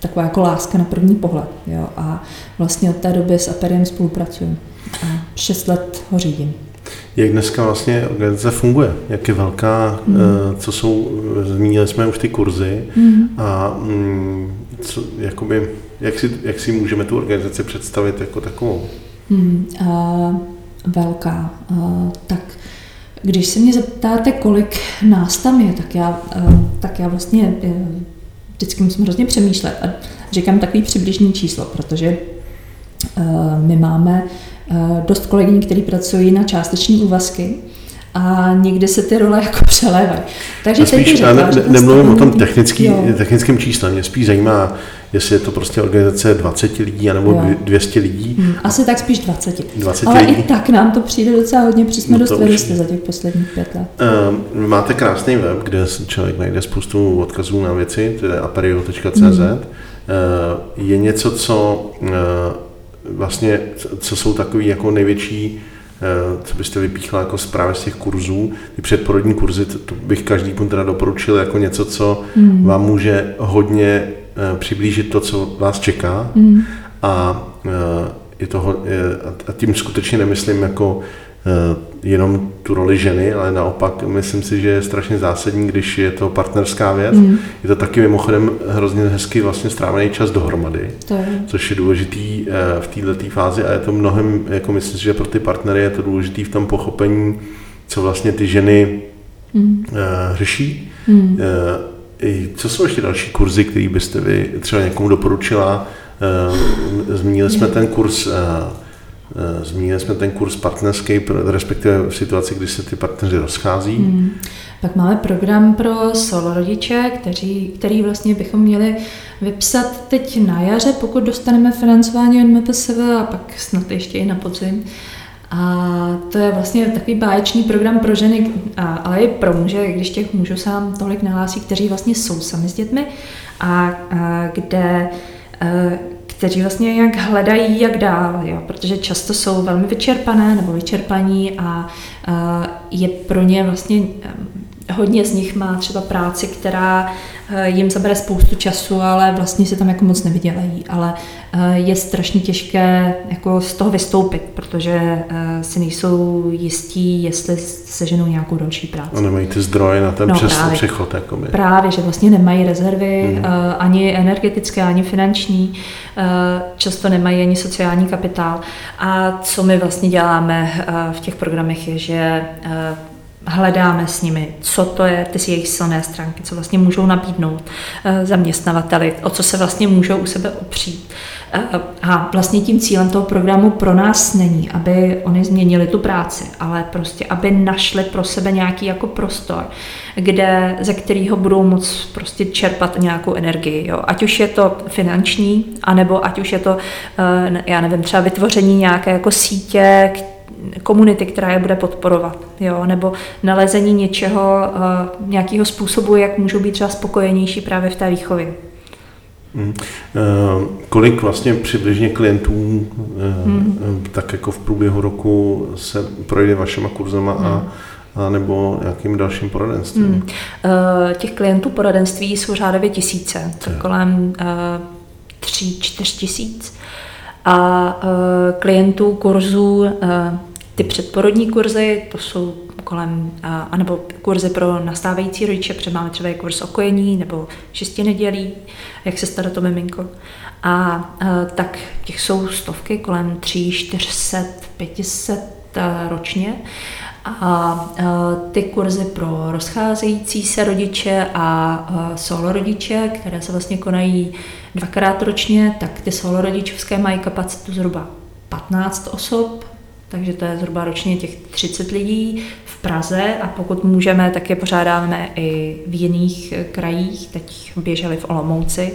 taková jako láska na první pohled. Jo? A vlastně od té doby s Aperiem spolupracuju. A šest let ho řídím. Jak dneska vlastně organizace funguje? Jak je velká? Mm. Co jsou, zmínili jsme už ty kurzy mm. a co, jakoby, jak, si, jak si můžeme tu organizaci představit jako takovou? Mm. A, velká. A, tak když se mě zeptáte, kolik nás tam je, tak já, eh, tak já vlastně eh, vždycky musím hrozně přemýšlet a říkám takový přibližný číslo, protože eh, my máme dost kolegyň, kteří pracují na částeční úvazky a někdy se ty role jako přelévají. Takže spíš, teď řekla, ne, nemluvím o tom technický, technickém čísle, mě spíš zajímá, jestli je to prostě organizace 20 lidí nebo jo. 200 lidí. Hmm, asi tak spíš 20. 20 Ale lidí. i tak nám to přijde docela hodně, protože jsme no dost vyrostli za těch posledních pět let. Uh, máte krásný web, kde člověk najde spoustu odkazů na věci, to je aperio.cz. Hmm. Uh, je něco, co uh, vlastně, co jsou takové jako největší co byste vypíchla jako právě z těch kurzů, ty předporodní kurzy, to, to bych každý pun teda doporučil jako něco, co mm. vám může hodně eh, přiblížit to, co vás čeká mm. a eh, je toho, a tím skutečně nemyslím jako Eh, jenom tu roli ženy, ale naopak myslím si, že je strašně zásadní, když je to partnerská věc. Mm. Je to taky mimochodem hrozně hezky vlastně strávený čas dohromady, to je. což je důležitý eh, v této fázi a je to mnohem, jako myslím si, že pro ty partnery je to důležitý v tom pochopení, co vlastně ty ženy mm. řeší. Mm. Co jsou ještě další kurzy, které byste vy třeba někomu doporučila? Zmínili jsme ten kurz Zmínili jsme ten kurz partnerský, respektive v situaci, kdy se ty partneři rozchází. Hmm. Pak máme program pro solo rodiče, který, který vlastně bychom měli vypsat teď na jaře, pokud dostaneme financování od MPSV a pak snad ještě i na podzim. A to je vlastně takový báječný program pro ženy, ale i pro muže, když těch mužů sám tolik nahlásí, kteří vlastně jsou sami s dětmi a, kde e, kteří vlastně jak hledají, jak dál, jo, protože často jsou velmi vyčerpané nebo vyčerpaní a, a je pro ně vlastně hodně z nich má třeba práci, která eh, jim zabere spoustu času, ale vlastně se tam jako moc nevydělají. Ale je strašně těžké jako z toho vystoupit, protože eh, si nejsou jistí, jestli seženou nějakou další práci. A nemají ty zdroje na ten no, přes právě, přechod. Jakoby. Právě, že vlastně nemají rezervy, mm. ani energetické, ani finanční, často nemají ani sociální kapitál. A co my vlastně děláme v těch programech je, že hledáme s nimi, co to je ty jejich silné stránky, co vlastně můžou nabídnout eh, zaměstnavateli, o co se vlastně můžou u sebe opřít. Eh, a vlastně tím cílem toho programu pro nás není, aby oni změnili tu práci, ale prostě, aby našli pro sebe nějaký jako prostor, kde, ze kterého budou moc prostě čerpat nějakou energii. Jo. Ať už je to finanční, anebo ať už je to, eh, já nevím, třeba vytvoření nějaké jako sítě, komunity, která je bude podporovat, jo, nebo nalezení něčeho, uh, nějakého způsobu, jak můžou být třeba spokojenější právě v té výchově. Hmm. Uh, kolik vlastně přibližně klientů uh, hmm. tak jako v průběhu roku se projde vašima kurzama hmm. a a nebo nějakým dalším poradenstvím? Hmm. Těch klientů poradenství jsou řádově tisíce, to kolem tři, čtyř tisíc. A uh, klientů kurzů uh, ty předporodní kurzy, to jsou kolem, anebo kurzy pro nastávající rodiče, protože máme třeba kurz o kojení nebo šesti nedělí, jak se starat o miminko. A, a tak těch jsou stovky, kolem tří, 400, 500 ročně. A, ty kurzy pro rozcházející se rodiče a, solo rodiče, které se vlastně konají dvakrát ročně, tak ty solo rodičovské mají kapacitu zhruba 15 osob takže to je zhruba ročně těch 30 lidí v Praze a pokud můžeme, tak je pořádáme i v jiných krajích. Teď běželi v Olomouci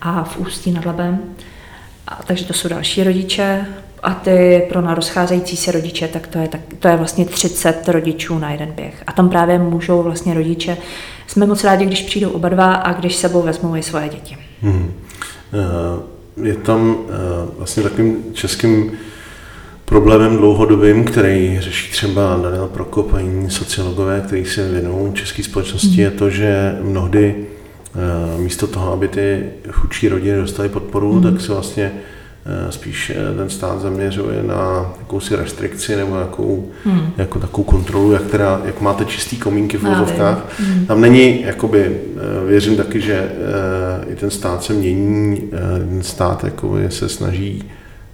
a v Ústí nad Labem. A, takže to jsou další rodiče. A ty pro narozcházející se rodiče, tak to je, tak, to je vlastně 30 rodičů na jeden běh. A tam právě můžou vlastně rodiče, jsme moc rádi, když přijdou oba dva a když sebou vezmou i svoje děti. Hmm. Je tam vlastně takovým českým Problémem dlouhodobým, který řeší třeba Daniel Prokop a jiní sociologové, kteří se věnují české společnosti, je to, že mnohdy eh, místo toho, aby ty chudší rodiny dostaly podporu, mm. tak se vlastně eh, spíš eh, ten stát zaměřuje na jakousi restrikci nebo jakou, mm. jako takovou kontrolu, jak, teda, jak máte čistý komínky v vozovkách. Mm. Tam není, jakoby, věřím taky, že i ten stát se mění, ten stát jakoby se snaží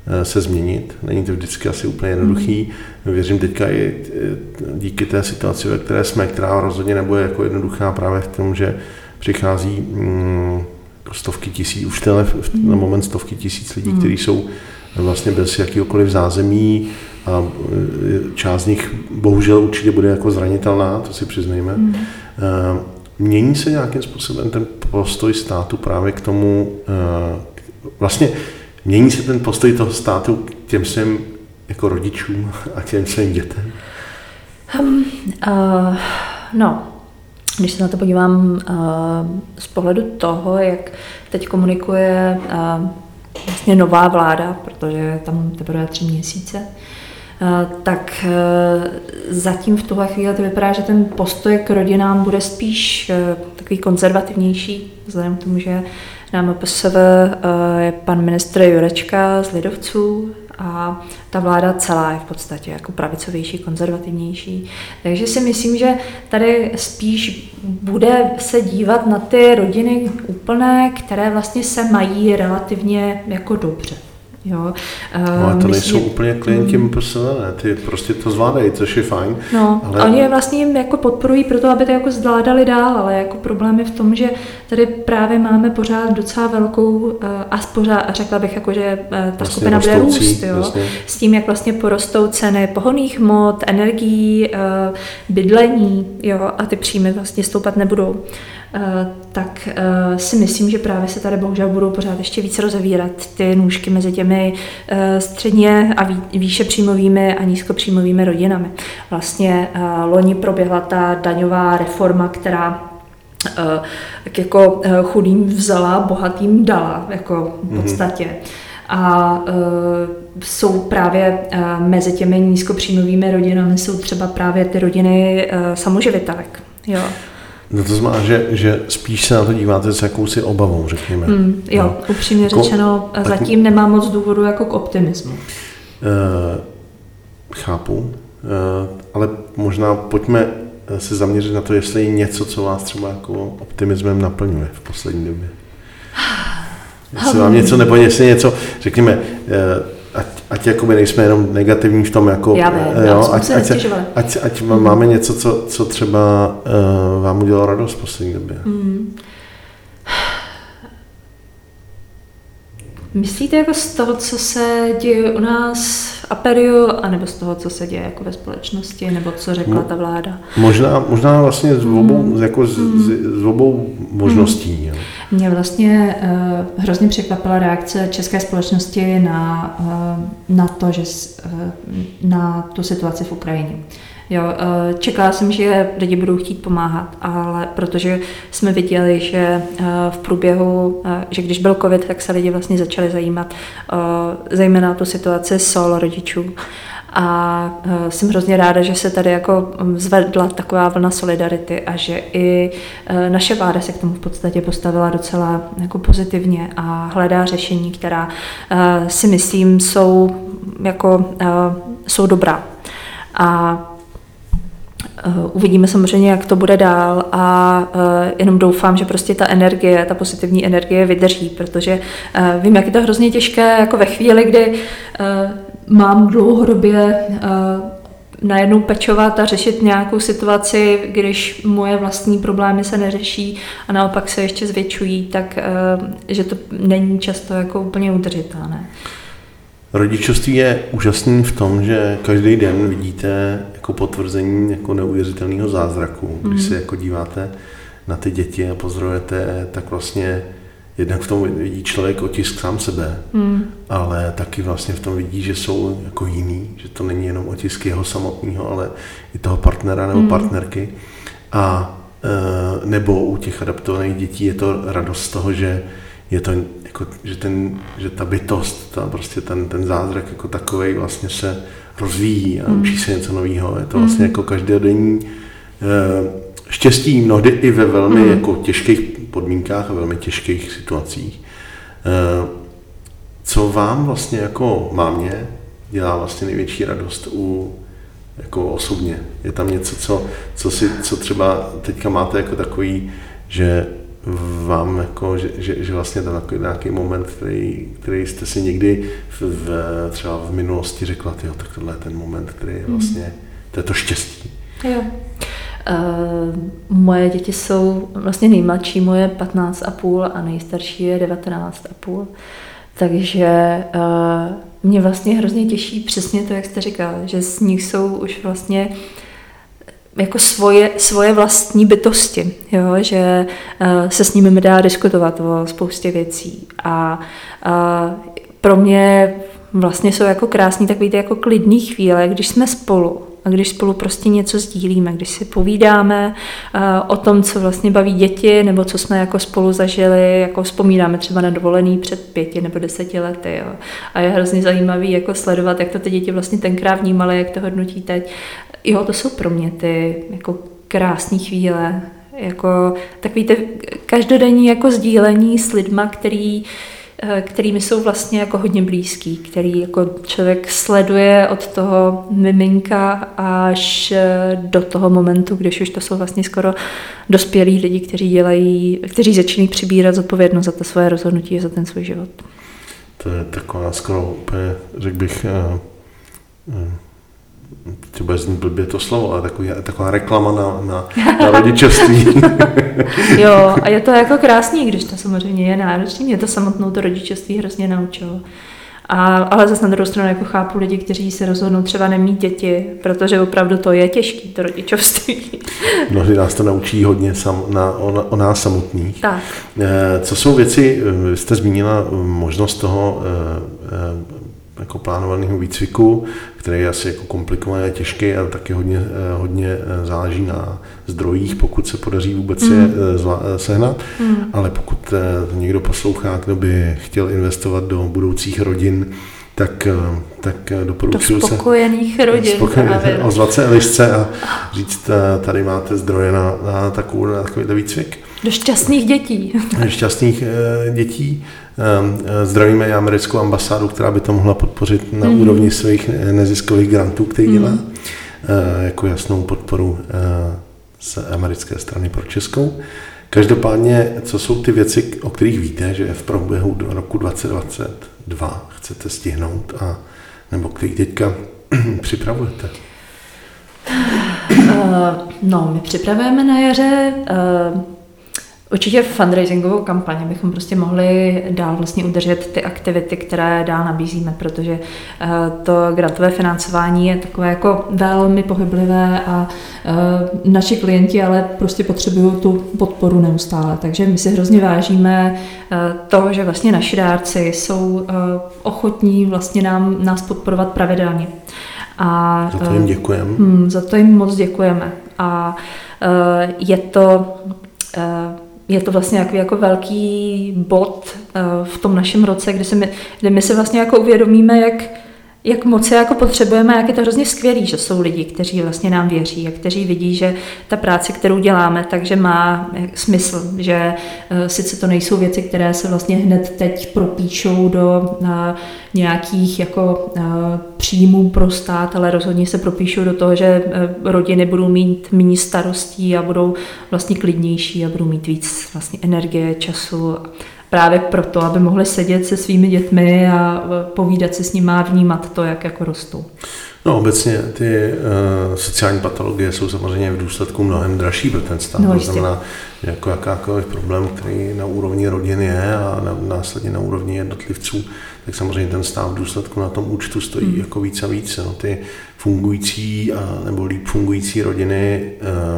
Eh, se změnit. Není to vždycky asi úplně jednoduchý. Věřím teďka i eh, díky té situaci, ve které jsme, která rozhodně nebude jako jednoduchá právě v tom, že přichází mm, stovky tisíc, už tenhle, na hmm. moment stovky tisíc lidí, hmm. kteří jsou vlastně bez jakýkoliv zázemí a eh, část z nich bohužel určitě bude jako zranitelná, to si přiznejme. Mm. Mění se nějakým způsobem ten postoj státu právě k tomu, vlastně Mění se ten postoj toho státu k těm svým jako rodičům a těm svým dětem? Um, uh, no, když se na to podívám uh, z pohledu toho, jak teď komunikuje uh, vlastně nová vláda, protože tam teprve tři měsíce, uh, tak zatím v tuhle chvíli to vypadá, že ten postoj k rodinám bude spíš takový konzervativnější, vzhledem k tomu, že na MPSV eh, je pan ministr Jurečka z Lidovců a ta vláda celá je v podstatě jako pravicovější, konzervativnější. Takže si myslím, že tady spíš bude se dívat na ty rodiny úplné, které vlastně se mají relativně jako dobře. Jo. No, ale to nejsou úplně klienti. MPSV, ne? Ty prostě to zvládají, což je fajn. No, ale... oni je vlastně jim jako podporují pro to, aby to jako zvládali dál, ale jako problém je v tom, že tady právě máme pořád docela velkou, a pořád řekla bych, jako, že ta vlastně skupina bude růst, jo? Vlastně. s tím, jak vlastně porostou ceny pohonných hmot, energií, bydlení, jo, a ty příjmy vlastně stoupat nebudou. Eh, tak eh, si myslím, že právě se tady bohužel budou pořád ještě více rozevírat ty nůžky mezi těmi eh, středně a výše příjmovými a nízkopříjmovými rodinami. Vlastně loni proběhla ta daňová reforma, která tak jako chudým vzala, bohatým dala, jako v mhm. podstatě. A uh, jsou právě uh, mezi těmi nízkopříjmovými rodinami jsou třeba právě ty rodiny uh, samoživitelek. Jo. No to znamená, že, že spíš se na to díváte s jakousi obavou, řekněme. Mm, jo, no. upřímně jako, řečeno, tak, zatím nemám moc důvodu jako k optimismu. Uh, chápu, uh, ale možná pojďme se zaměřit na to, jestli je něco, co vás třeba jako optimismem naplňuje v poslední době. Jestli vám něco, nebo jestli něco, řekněme, uh, ať, ať jakoby nejsme jenom negativní v tom, jako, já vím, jo, ať, ať, ať, ať, ať máme něco, co, co třeba uh, vám udělalo radost v poslední době. Mm. Myslíte jako z toho, co se děje u nás v Aperiu, anebo z toho, co se děje jako ve společnosti, nebo co řekla ta vláda? Možná, možná vlastně z obou, mm. jako z, z, z obou možností. Mm. Mě vlastně uh, hrozně překvapila reakce české společnosti na, uh, na to, že uh, na tu situaci v Ukrajině. Jo, čekala jsem, že lidi budou chtít pomáhat, ale protože jsme viděli, že v průběhu, že když byl covid, tak se lidi vlastně začali zajímat zejména tu situaci sol rodičů a jsem hrozně ráda, že se tady jako mm, zvedla taková vlna solidarity a že i naše vláda se k tomu v podstatě postavila docela jako pozitivně a hledá řešení, která si myslím jsou jako jsou dobrá. A Uvidíme samozřejmě, jak to bude dál a uh, jenom doufám, že prostě ta energie, ta pozitivní energie vydrží, protože uh, vím, jak je to hrozně těžké jako ve chvíli, kdy mám dlouhodobě uh, najednou pečovat a řešit nějakou situaci, když moje vlastní problémy se neřeší a naopak se ještě zvětšují, tak že to není často jako úplně udržitelné. Rodičovství je úžasný v tom, že každý den vidíte jako potvrzení jako neuvěřitelného zázraku. Když mm. se jako díváte na ty děti a pozorujete, tak vlastně jednak v tom vidí člověk otisk sám sebe, mm. ale taky vlastně v tom vidí, že jsou jako jiný, že to není jenom otisk jeho samotného, ale i toho partnera nebo mm. partnerky. A e, nebo u těch adaptovaných dětí je to radost z toho, že je to jako, že, ten, že ta bytost, ta, prostě ten, ten zázrak jako takový vlastně se rozvíjí a mm. učí se něco nového. Je to vlastně mm. jako každodenní e, štěstí mnohdy i ve velmi mm. jako těžkých podmínkách a velmi těžkých situacích. E, co vám vlastně jako mámě dělá vlastně největší radost u jako osobně? Je tam něco, co, co, si, co třeba teďka máte jako takový, že vám jako, že, že, že vlastně ten takový nějaký moment, který, který jste si někdy v, v, třeba v minulosti řekla, tyjo, tak tohle je ten moment, který je hmm. vlastně, to je to štěstí. Jo. Uh, moje děti jsou vlastně nejmladší, moje 15 a půl a nejstarší je 19 a půl. Takže uh, mě vlastně hrozně těší přesně to, jak jste říkal, že z nich jsou už vlastně uh, jako svoje, svoje vlastní bytosti, jo? že uh, se s nimi dá diskutovat o spoustě věcí. A uh, pro mě vlastně jsou jako krásný takový ty jako klidný chvíle, když jsme spolu a když spolu prostě něco sdílíme, když si povídáme uh, o tom, co vlastně baví děti, nebo co jsme jako spolu zažili, jako vzpomínáme třeba na dovolený před pěti nebo deseti lety. Jo. A je hrozně zajímavý jako sledovat, jak to ty děti vlastně tenkrát vnímaly, jak to hodnotí teď. Jo, to jsou pro mě ty jako krásné chvíle, jako takový ty každodenní jako sdílení s lidma, který eh, kterými jsou vlastně jako hodně blízký, který jako člověk sleduje od toho miminka až eh, do toho momentu, když už to jsou vlastně skoro dospělí lidi, kteří dělají, kteří začínají přibírat zodpovědnost za to svoje rozhodnutí, za ten svůj život. to je taková skoro úplně, řekl bych, uh, uh, třeba znít blbě to slovo, ale takový, taková reklama na, na, na rodičovství. jo, a je to jako krásný, když to samozřejmě je náročný. Mě to samotnou to rodičovství hrozně naučilo. A, ale zase na druhou stranu jako chápu lidi, kteří se rozhodnou třeba nemít děti, protože opravdu to je těžké, to rodičovství. Mnohdy nás to naučí hodně sam, na, o, o nás samotných. Tak. Eh, co jsou věci, eh, vy jste zmínila možnost toho eh, jako plánovaného výcviku, který je asi jako komplikovaný a těžký a taky hodně, eh, hodně eh, záleží na zdrojích, pokud se podaří vůbec mm. je eh, sehnat. Mm. Ale pokud někdo poslouchá, kdo by chtěl investovat do budoucích rodin, tak, tak doporučuji se... Do spokojených se, rodin. Spokojených, ozvat se Elišce a říct, tady máte zdroje na, na, takovou, na takový výcvik. Do šťastných dětí. Do šťastných dětí. Ehm, eh, zdravíme i americkou ambasádu, která by to mohla podpořit na mm. úrovni svých eh, neziskových grantů, který dělá, mm. jako jasnou podporu z americké strany pro Českou. Každopádně, co jsou ty věci, o kterých víte, že v průběhu roku 2022 chcete stihnout a nebo který teďka připravujete? no, my připravujeme na jaře Určitě fundraisingovou kampaně bychom prostě mohli dál vlastně udržet ty aktivity, které dál nabízíme, protože eh, to grantové financování je takové jako velmi pohyblivé a eh, naši klienti ale prostě potřebují tu podporu neustále. Takže my si hrozně vážíme eh, to, že vlastně naši dárci jsou ochotní vlastně nám, nás podporovat pravidelně. A, za to jim děkujeme. Hmm, za to jim moc děkujeme. A je to je to vlastně jako, jako velký bod uh, v tom našem roce, kdy, se my, kdy my si vlastně jako uvědomíme, jak, jak moc se jako potřebujeme, jak je to hrozně skvělý, že jsou lidi, kteří vlastně nám věří a kteří vidí, že ta práce, kterou děláme, takže má eh, smysl, že uh, sice to nejsou věci, které se vlastně hned teď propíšou do uh, nějakých jako příjmů pro stát, ale rozhodně se propíšou do toho, že rodiny budou mít méně starostí a budou vlastně klidnější a budou mít víc vlastně energie, času právě proto, aby mohli sedět se svými dětmi a e, povídat si s nimi a vnímat to, jak jako rostou. No obecně ty uh, sociální patologie jsou samozřejmě v důsledku mnohem dražší pro ten stát. No, to znamená, jako jakákoliv problém, který na úrovni rodiny je a na, následně na úrovni jednotlivců, tak samozřejmě ten stát v důsledku na tom účtu stojí mm. jako víc a víc. No, ty fungující a, nebo líp fungující rodiny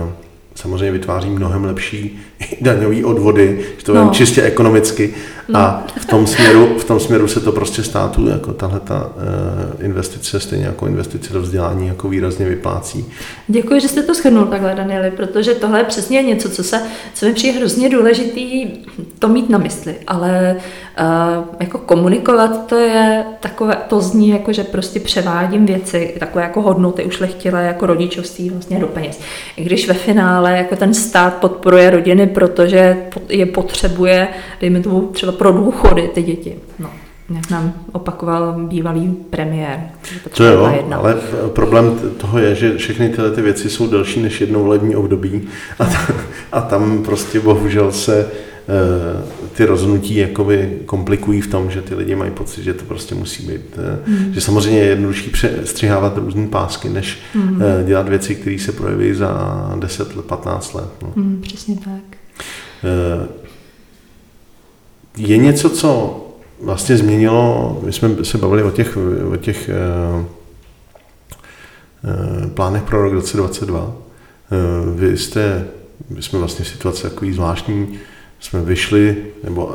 uh, samozřejmě vytváří mnohem lepší daňové odvody, že to no. čistě ekonomicky no. a v tom, směru, v tom směru se to prostě státu jako tahle ta uh, investice, stejně jako investice do vzdělání, jako výrazně vyplácí. Děkuji, že jste to shrnul takhle, Danieli, protože tohle je přesně něco, co, se, co mi přijde hrozně důležitý to mít na mysli, ale uh, jako komunikovat to je takové, to zní jako, že prostě převádím věci, takové jako hodnoty ušlechtilé jako rodičovství vlastně do peněz. I když ve finále jako ten stát podporuje rodiny, protože je potřebuje, dejme tomu třeba pro důchody ty děti. No jak nám opakoval bývalý premiér. To jo, jedna. ale problém toho je, že všechny tyhle ty věci jsou delší než jednou volební období a, tam, a tam prostě bohužel se ty rozhodnutí jakoby komplikují v tom, že ty lidi mají pocit, že to prostě musí být. Mm. Že samozřejmě je jednodušší střihávat různé pásky, než mm. dělat věci, které se projeví za 10 let, 15 let. No. Mm, přesně tak. Je něco, co vlastně změnilo, my jsme se bavili o těch, o těch plánech pro rok 2022. Vy jste, my jsme vlastně v situaci takový zvláštní, jsme vyšli, nebo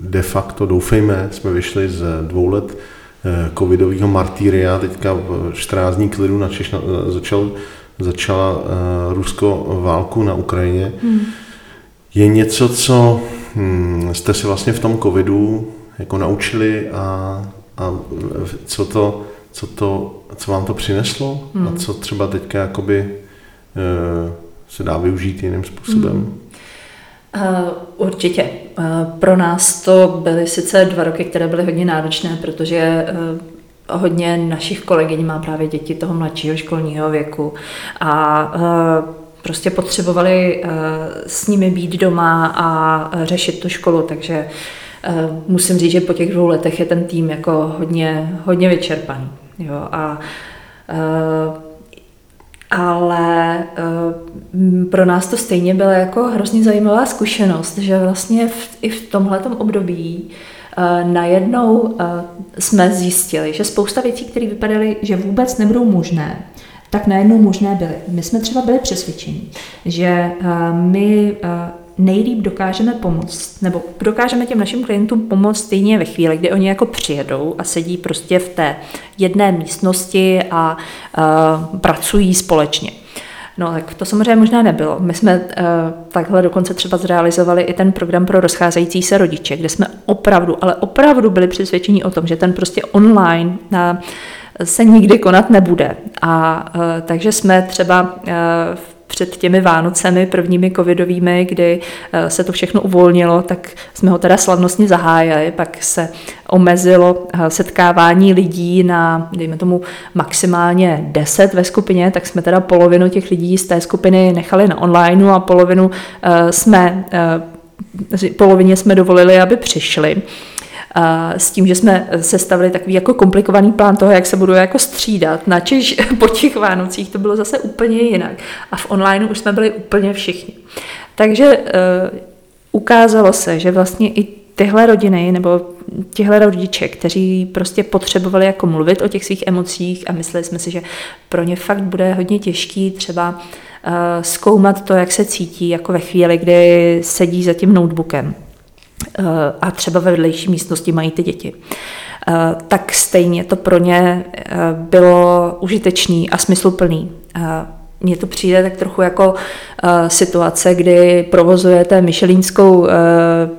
de facto doufejme, jsme vyšli z dvou let eh, covidového martýria, teďka 14 dní klidu načež začal, začala uh, Rusko válku na Ukrajině. Hmm. Je něco, co hm, jste si vlastně v tom covidu jako naučili a, a co to, co to, co vám to přineslo hmm. a co třeba teďka jakoby se dá využít jiným způsobem? Hmm. Uh, určitě. Uh, pro nás to byly sice dva roky, které byly hodně náročné, protože uh, hodně našich kolegyň má právě děti toho mladšího školního věku a prostě potřebovali s nimi být doma a řešit tu školu, takže musím říct, že po těch dvou letech je ten tým jako hodně, hodně vyčerpaný. Jo, a ale pro nás to stejně byla jako hrozně zajímavá zkušenost, že vlastně v, i v tomhletom období najednou jsme zjistili, že spousta věcí, které vypadaly, že vůbec nebudou možné, tak najednou možné byly. My jsme třeba byli přesvědčeni, že my nejlíp dokážeme pomoct, nebo dokážeme těm našim klientům pomoct stejně ve chvíli, kdy oni jako přijedou a sedí prostě v té jedné místnosti a uh, pracují společně. No tak to samozřejmě možná nebylo. My jsme uh, takhle dokonce třeba zrealizovali i ten program pro rozcházející se rodiče, kde jsme opravdu, ale opravdu byli přesvědčeni o tom, že ten prostě online na, se nikdy konat nebude. A uh, takže jsme třeba uh, před těmi Vánocemi prvními covidovými, kdy eh, se to všechno uvolnilo, tak jsme ho teda slavnostně zahájili, pak se omezilo eh, setkávání lidí na, dejme tomu, maximálně 10 ve skupině, tak jsme teda polovinu těch lidí z té skupiny nechali na online a polovinu eh, jsme polovině jsme dovolili, aby přišli s tím, že jsme sestavili takový jako komplikovaný plán toho, jak se budou jako střídat, načež po těch Vánocích to bylo zase úplně jinak. A v online už jsme byli úplně všichni. Takže uh, ukázalo se, že vlastně i tyhle rodiny nebo těhle rodiče, kteří prostě potřebovali jako mluvit o těch svých emocích a mysleli jsme si, že pro ně fakt bude hodně těžký třeba uh, zkoumat to, jak se cítí, jako ve chvíli, kdy sedí za tím notebookem a třeba ve vedlejší místnosti mají ty děti, eh, tak stejně to pro ně eh, bylo užitečný a smysluplný. Eh, mně to přijde tak trochu jako situace, kdy provozujete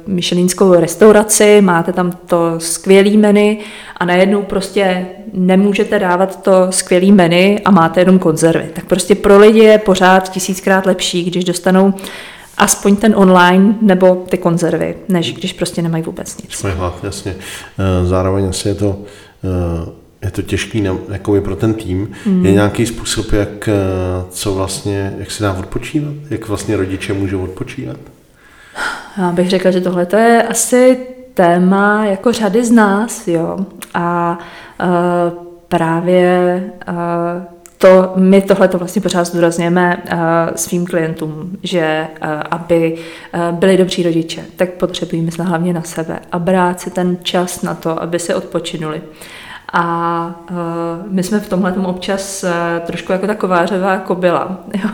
myšelínskou restauraci, máte tam to skvělý menu a najednou prostě nemůžete dávat to skvělý menu a máte jenom konzervy. Tak prostě pro lidi je pořád tisíckrát lepší, když dostanou aspoň ten online nebo ty konzervy, než když prostě nemají vůbec nic. Svůj hlad, jasně. Eh, zároveň asi je to, eh, je to těžký jako pro ten tým. Mm. Je nějaký způsob, jak, eh, co vlastně, jak se dá odpočívat? Jak vlastně rodiče můžou odpočívat? Já bych řekla, že tohle je asi téma jako řady z nás, jo. A uh, právě uh, to, my tohle to vlastně pořád zdůrazněme uh, svým klientům, že uh, aby uh, byli dobří rodiče, tak potřebují myslet hlavně na sebe a brát si ten čas na to, aby se odpočinuli. A uh, my jsme v tomhle občas uh, trošku jako ta kovářová kobila, jo?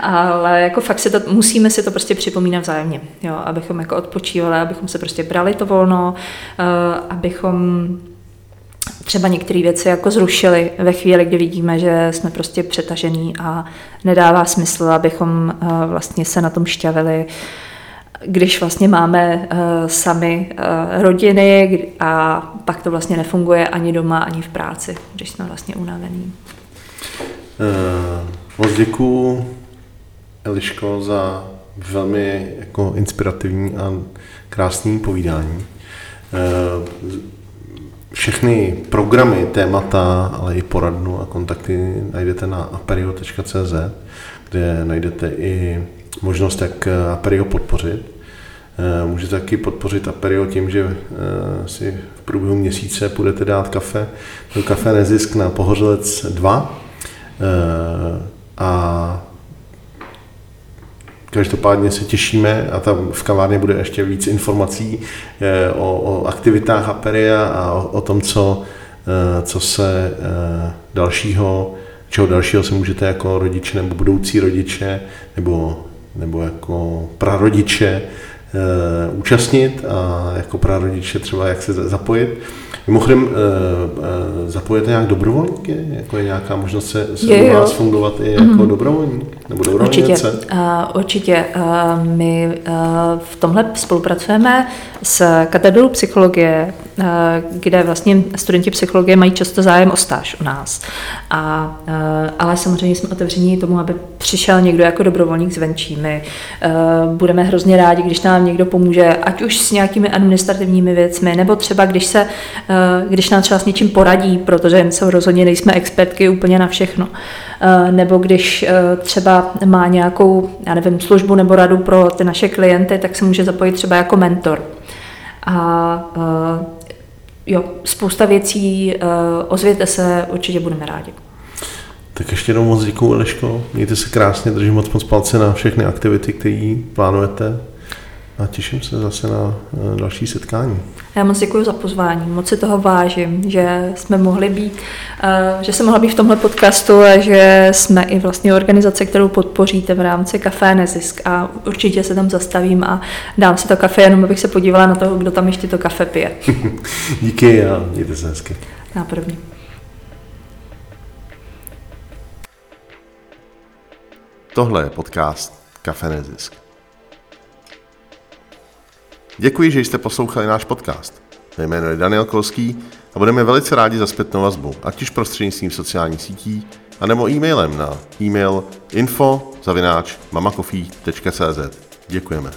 ale jako fakt si to, musíme si to prostě připomínat vzájemně, jo? abychom jako odpočívali, abychom se prostě brali to volno, uh, abychom třeba některé věci jako zrušili ve chvíli, kdy vidíme, že jsme prostě přetažený a nedává smysl, abychom eh, vlastně se na tom šťavili, když vlastně máme uh, sami uh, rodiny a pak to vlastně nefunguje ani doma, ani v práci, když jsme vlastně unavení. Uh, moc děkuju, Eliško, za velmi jako inspirativní a krásný povídání. Uh, všechny programy, témata, ale i poradnu a kontakty najdete na aperio.cz, kde najdete i možnost, jak Aperio podpořit. Eh, můžete taky podpořit Aperio tím, že eh, si v průběhu měsíce budete dát kafe kafe Nezisk na Pohořelec 2 eh, a Každopádně se těšíme a tam v kavárně bude ještě víc informací eh, o, o aktivitách Aperia a o, o tom, co, eh, co se eh, dalšího, čeho dalšího se můžete jako rodiče nebo budoucí rodiče nebo, nebo jako prarodiče účastnit a jako prarodiče třeba jak se zapojit. Mimochodem, zapojete nějak dobrovolníky? Jako je nějaká možnost se, se je, u vás fungovat i jako mm-hmm. dobrovolník? Nebo určitě, uh, určitě. Uh, my uh, v tomhle spolupracujeme s katedrou psychologie, kde vlastně studenti psychologie mají často zájem o stáž u nás. A, uh, ale samozřejmě jsme otevření tomu, aby přišel někdo jako dobrovolník zvenčí. My uh, budeme hrozně rádi, když nám někdo pomůže, ať už s nějakými administrativními věcmi, nebo třeba když, se, když nám třeba s něčím poradí, protože se rozhodně nejsme expertky úplně na všechno. Nebo když třeba má nějakou, já nevím, službu nebo radu pro ty naše klienty, tak se může zapojit třeba jako mentor. A jo, spousta věcí, uh, ozvěte se, určitě budeme rádi. Tak ještě jednou moc děkuju, Aleško. Mějte se krásně, držím moc moc palce na všechny aktivity, které plánujete a těším se zase na eh, další setkání. Já moc děkuji za pozvání, moc si toho vážím, že jsme mohli být, eh, že jsem mohla být v tomhle podcastu a že jsme i vlastně organizace, kterou podpoříte v rámci Café Nezisk a určitě se tam zastavím a dám si to kafe, jenom abych se podívala na toho, kdo tam ještě to kafe pije. Díky a mějte se hezky. Na první. Tohle je podcast Kafe Nezisk. Děkuji, že jste poslouchali náš podcast. Mé jméno je Daniel Kolský a budeme velice rádi za zpětnou vazbu, ať už prostřednictvím sociálních sítí, anebo e-mailem na e-mail info Děkujeme.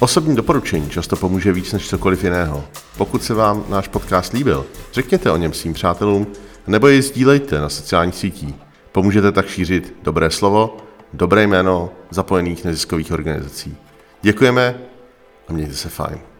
Osobní doporučení často pomůže víc než cokoliv jiného. Pokud se vám náš podcast líbil, řekněte o něm svým přátelům nebo jej sdílejte na sociálních sítích. Pomůžete tak šířit dobré slovo, dobré jméno zapojených neziskových organizací. Děkujeme a mějte se fajn.